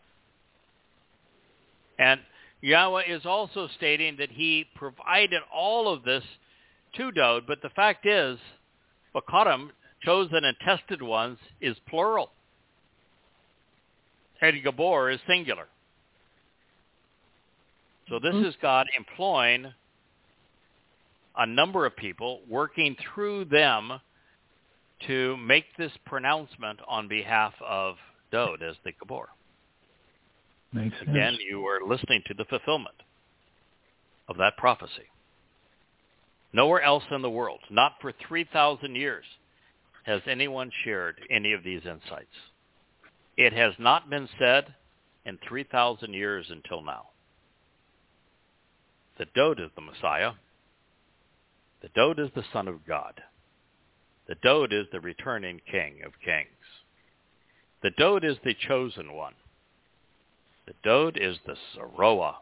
And Yahowah is also stating that he provided all of this to Dowd, but the fact is, Bakarim, chosen and tested ones, is plural. And Gabor is singular. So this mm-hmm. is God employing a number of people, working through them to make this pronouncement on behalf of Dowd as the Gabor. Makes sense. Again, you are listening to the fulfillment of that prophecy. Nowhere else in the world, not for 3,000 years, has anyone shared any of these insights. It has not been said in 3,000 years until now. The Dowd is the Messiah. The Dowd is the Son of God. The Dowd is the returning King of kings. The Dowd is the chosen one. The Dowd is the Zeroah,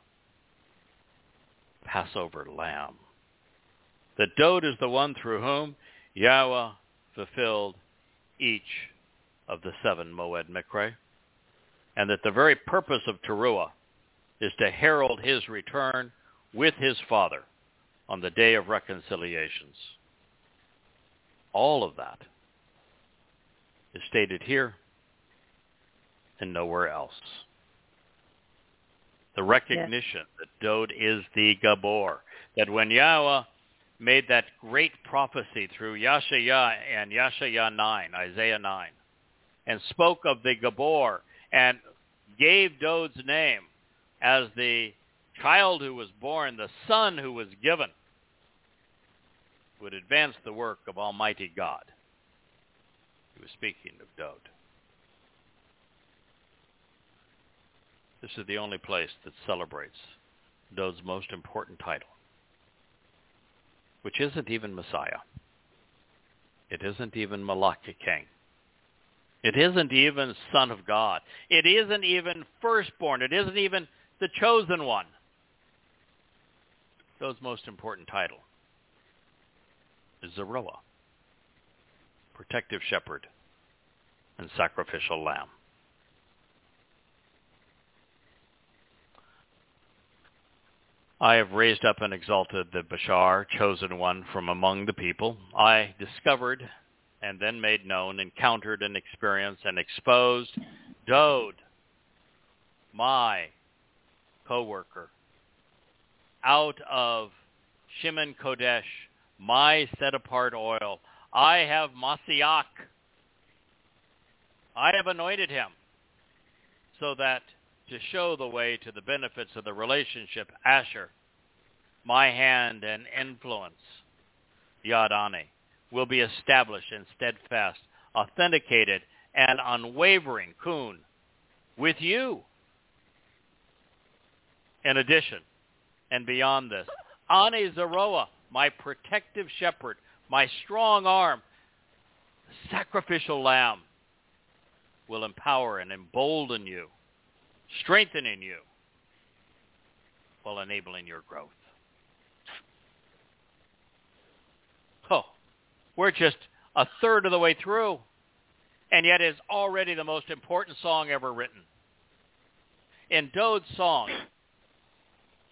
Passover lamb. The Dowd is the one through whom Yahowah fulfilled each of the seven Moed Mikre, and that the very purpose of Teruah is to herald his return with his Father on the day of reconciliations. All of that is stated here and nowhere else. The recognition yes. that Dowd is the Gabor, that when Yahowah made that great prophecy through Yashaya and Yashaya 9, Isaiah 9, and spoke of the Gabor and gave Dowd's name as the child who was born, the son who was given, would advance the work of Almighty God. He was speaking of Dowd. This is the only place that celebrates Dowd's most important title, which isn't even Messiah. It isn't even Malachi King. It isn't even Son of God. It isn't even firstborn. It isn't even the chosen one. Dowd's most important title is Zeroah, protective shepherd and sacrificial lamb. I have raised up and exalted the Bashar, chosen one from among the people. I discovered and then made known, encountered and experienced and exposed Dowd, my co-worker, out of Shimon Kodesh, my set-apart oil. I have Masiach. I have anointed him so that to show the way to the benefits of the relationship, Asher, my hand and influence, Yadani, will be established and steadfast, authenticated and unwavering, Kun, with you. In addition, and beyond this, Ani Zeroah, my protective shepherd, my strong arm, the sacrificial lamb, will empower and embolden you strengthening you while enabling your growth. Oh, we're just a third of the way through, and yet it's already the most important song ever written. In Dowd's song,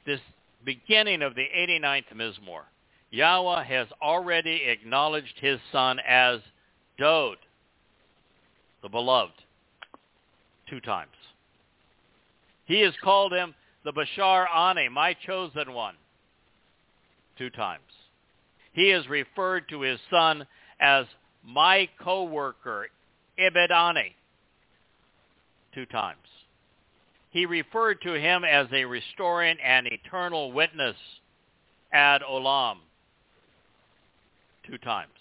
this beginning of the 89th Mizmowr, Yahowah has already acknowledged his son as Dowd, the beloved, two times. He has called him the Bashar Ani, my chosen one, two times. He has referred to his son as my co-worker, Ibedani, two times. He referred to him as a restoring and eternal witness, ad olam, two times.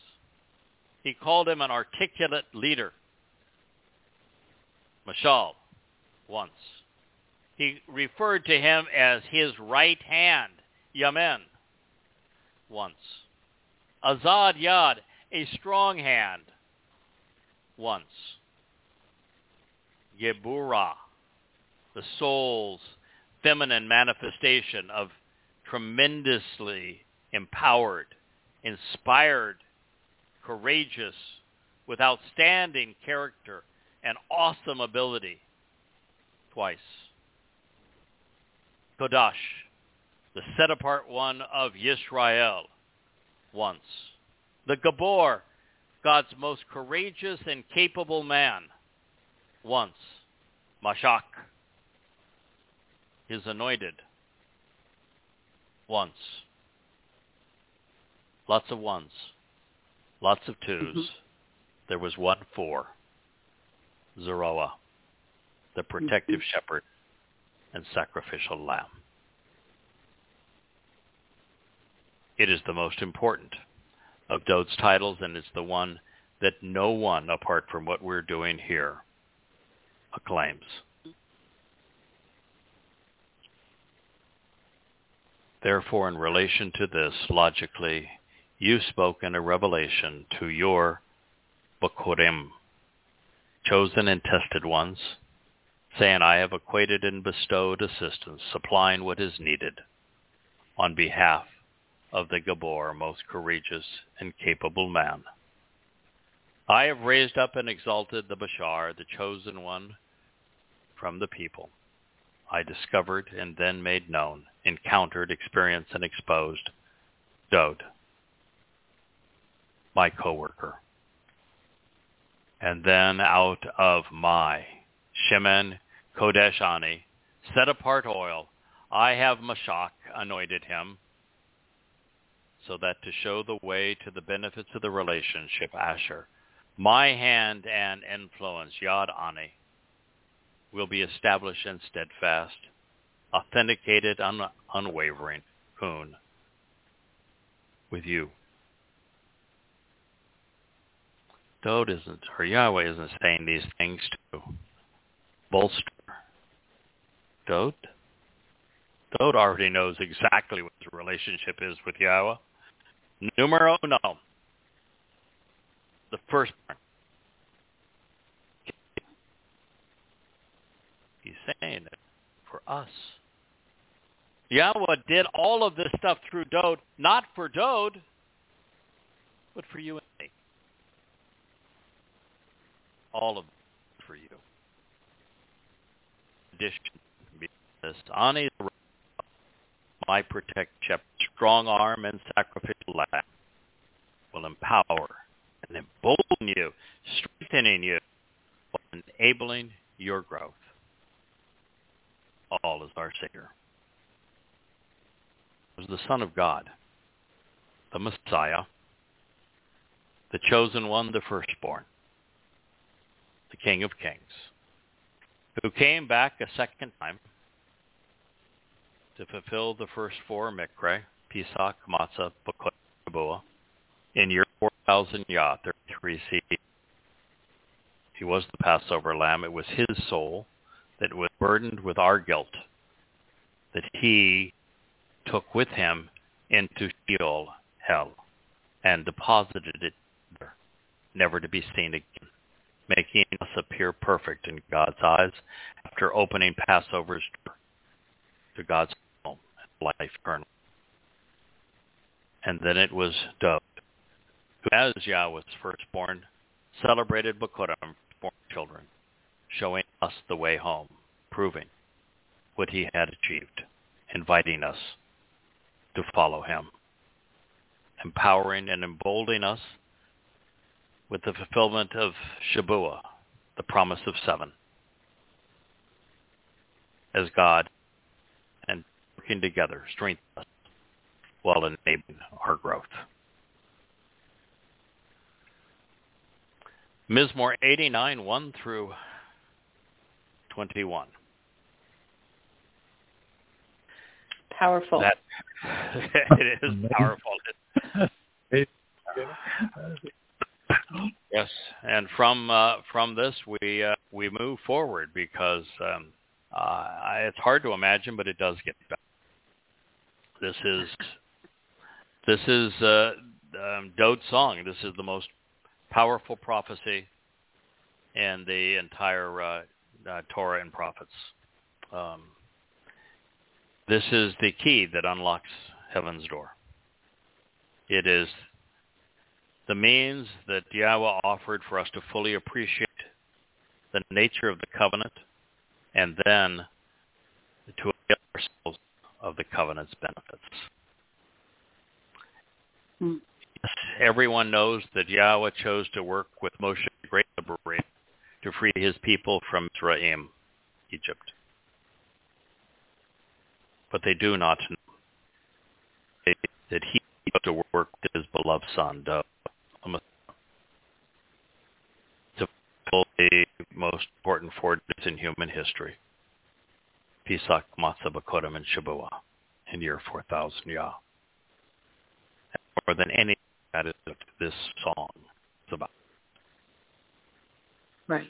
He called him an articulate leader, mashal, once he referred to him as his right hand, Yamen, once. Azad Yad, a strong hand, once. Gebura, the soul's feminine manifestation of tremendously empowered, inspired, courageous, with outstanding character and awesome ability, twice. Qadowsh, the set-apart one of Yisrael, once. The Gabor, God's most courageous and capable man, once. Mashak, his anointed, once. Lots of ones, lots of 2s mm-hmm. There was one four. Zeroah, the protective mm-hmm. shepherd and sacrificial lamb. It is the most important of Dowd's titles, and it's the one that no one, apart from what we're doing here, acclaims. Therefore, in relation to this, logically, you spoke in a revelation to your Bakurim, chosen and tested ones, saying, I have equated and bestowed assistance, supplying what is needed on behalf of the Gabor, most courageous and capable man. I have raised up and exalted the Bashar, the chosen one from the people. I discovered and then made known, encountered, experienced, and exposed Dowd, my coworker. And then out of my Shemen Kodesh Ani, set apart oil, I have Mashach anointed him, so that to show the way to the benefits of the relationship, Asher, my hand and influence, Yad Ani, will be established and steadfast, authenticated, un- unwavering, Kun, with you. Dowd isn't, or Yahowah isn't saying these things to bolster Dowd. Dowd already knows exactly what the relationship is with Yahowah. Numero uno. The firstborn. He's saying it for us. Yahowah did all of this stuff through Dowd, not for Dowd, but for you and me. All of it for you. Addition, this Ani, my protect shepherd, strong arm and sacrificial lamb will empower and embolden you, strengthening you, enabling your growth. All is our Savior. Was the Son of God, the Messiah, the chosen one, the firstborn, the King of Kings, who came back a second time to fulfill the first four Mikre, Pesach, Matzah, Bakot, Shabuah, in year 4000 Yah, 33 CE. He was the Passover lamb. It was his soul that was burdened with our guilt that he took with him into Sheol, hell, and deposited it there, never to be seen again, making us appear perfect in God's eyes after opening Passover's door to God's home and life eternal. And then it was Dowd, who as Yahowah's firstborn, celebrated Bakurim for children, showing us the way home, proving what he had achieved, inviting us to follow him, empowering and emboldening us with the fulfillment of Shabuah, the promise of seven, as God and working together strengthen us while enabling our growth. Mizmowr 89, 1 through 21. Powerful. That it is powerful. Yes, and from uh, from this we uh, we move forward because um, uh, it's hard to imagine, but it does get better. This is this is uh, um, Dowd's song. This is the most powerful prophecy in the entire uh, uh, Towrah and prophets. Um, this is the key that unlocks heaven's door. It is the means that Yahowah offered for us to fully appreciate the nature of the covenant and then to avail ourselves of the covenant's benefits. Mm. Everyone knows that Yahowah chose to work with Moshe, the great liberator, to free his people from Mizraim, Egypt but they do not know that he had to work with his beloved son, to fulfill the most important four days in human history, Pesach, Matzah, Bakodim, and Shabuah, in year 4000 Yah. More than any that is what this song is about. Right.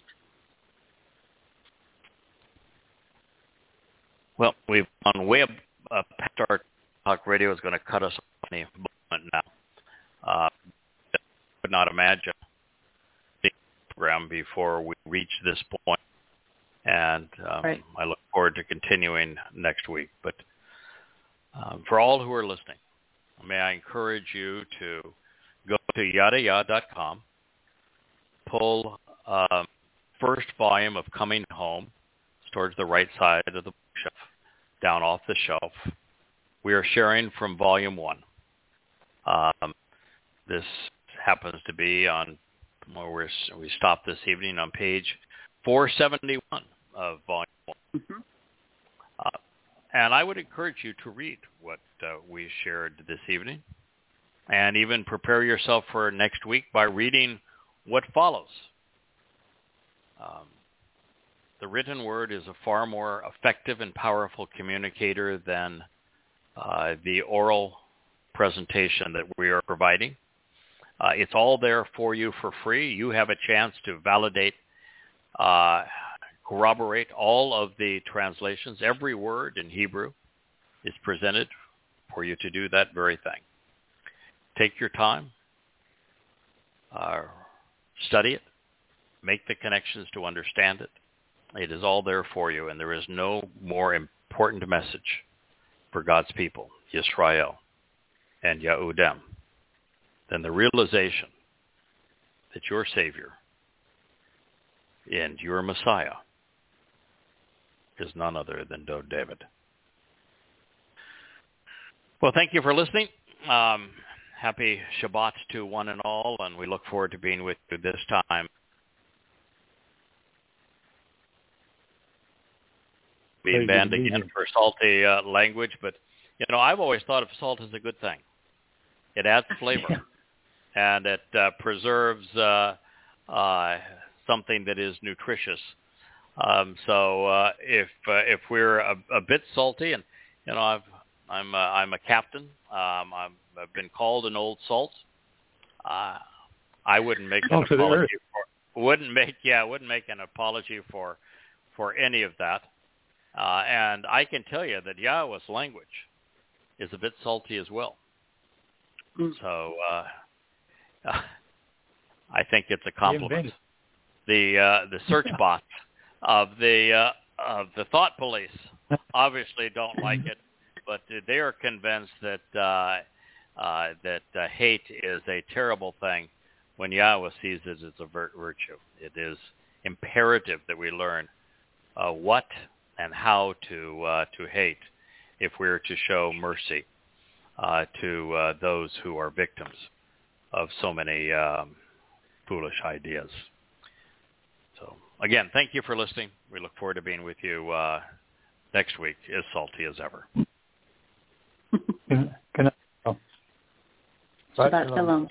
Well, we've gone way up, uh, past our talk radio is going to cut us off any moment now. Uh, I could not imagine the program before we reach this point and um, Right. I look forward to continuing next week. But um, for all who are listening, may I encourage you to go to yadayah.com, pull um, first volume of Coming Home. It's towards the right side of the bookshelf, down off the shelf. We are sharing from volume one. Um, this happens to be on where we're, we stopped this evening on page 471 of volume one. Mhm. Uh, and I would encourage you to read what uh, we shared this evening and even prepare yourself for next week by reading what follows. Um, the written word is a far more effective and powerful communicator than uh, the oral presentation that we are providing. Uh, it's all there for you for free. You have a chance to validate, uh, corroborate all of the translations. Every word in Hebrew is presented for you to do that very thing. Take your time, uh, study it, make the connections to understand it. It is all there for you, and there is no more important message for God's people, Yisrael and Yahudem, than the realization that your Savior and your Messiah is none other than Dowd David. Well, thank you for listening. Um, happy Shabbat to one and all, and we look forward to being with you this time. Being Very banned again for salty uh, language, but you know I've always thought of salt as a good thing. It adds flavor, and it uh, preserves uh, uh, something that is nutritious. Um, so uh, if uh, if we're a, a bit salty, and you know I've I'm uh, I'm a captain. Um, I'm, I've been called an old salt. Uh, I wouldn't make an Salt of the apology for wouldn't make yeah wouldn't make an apology for for any of that. Uh, and I can tell you that Yahowah's language is a bit salty as well. Mm. So uh, I think it's a compliment. The uh, the search bots of the uh, of the thought police obviously don't like it, but they are convinced that uh, uh, that uh, hate is a terrible thing when Yahowah sees it as a virtue. It is imperative that we learn uh, what and how to uh, to hate if we're to show mercy uh, to uh, those who are victims of so many um, foolish ideas. So again, thank you for listening. We look forward to being with you uh, next week, as salty as ever. Can, can I, oh. Shabbat shalom.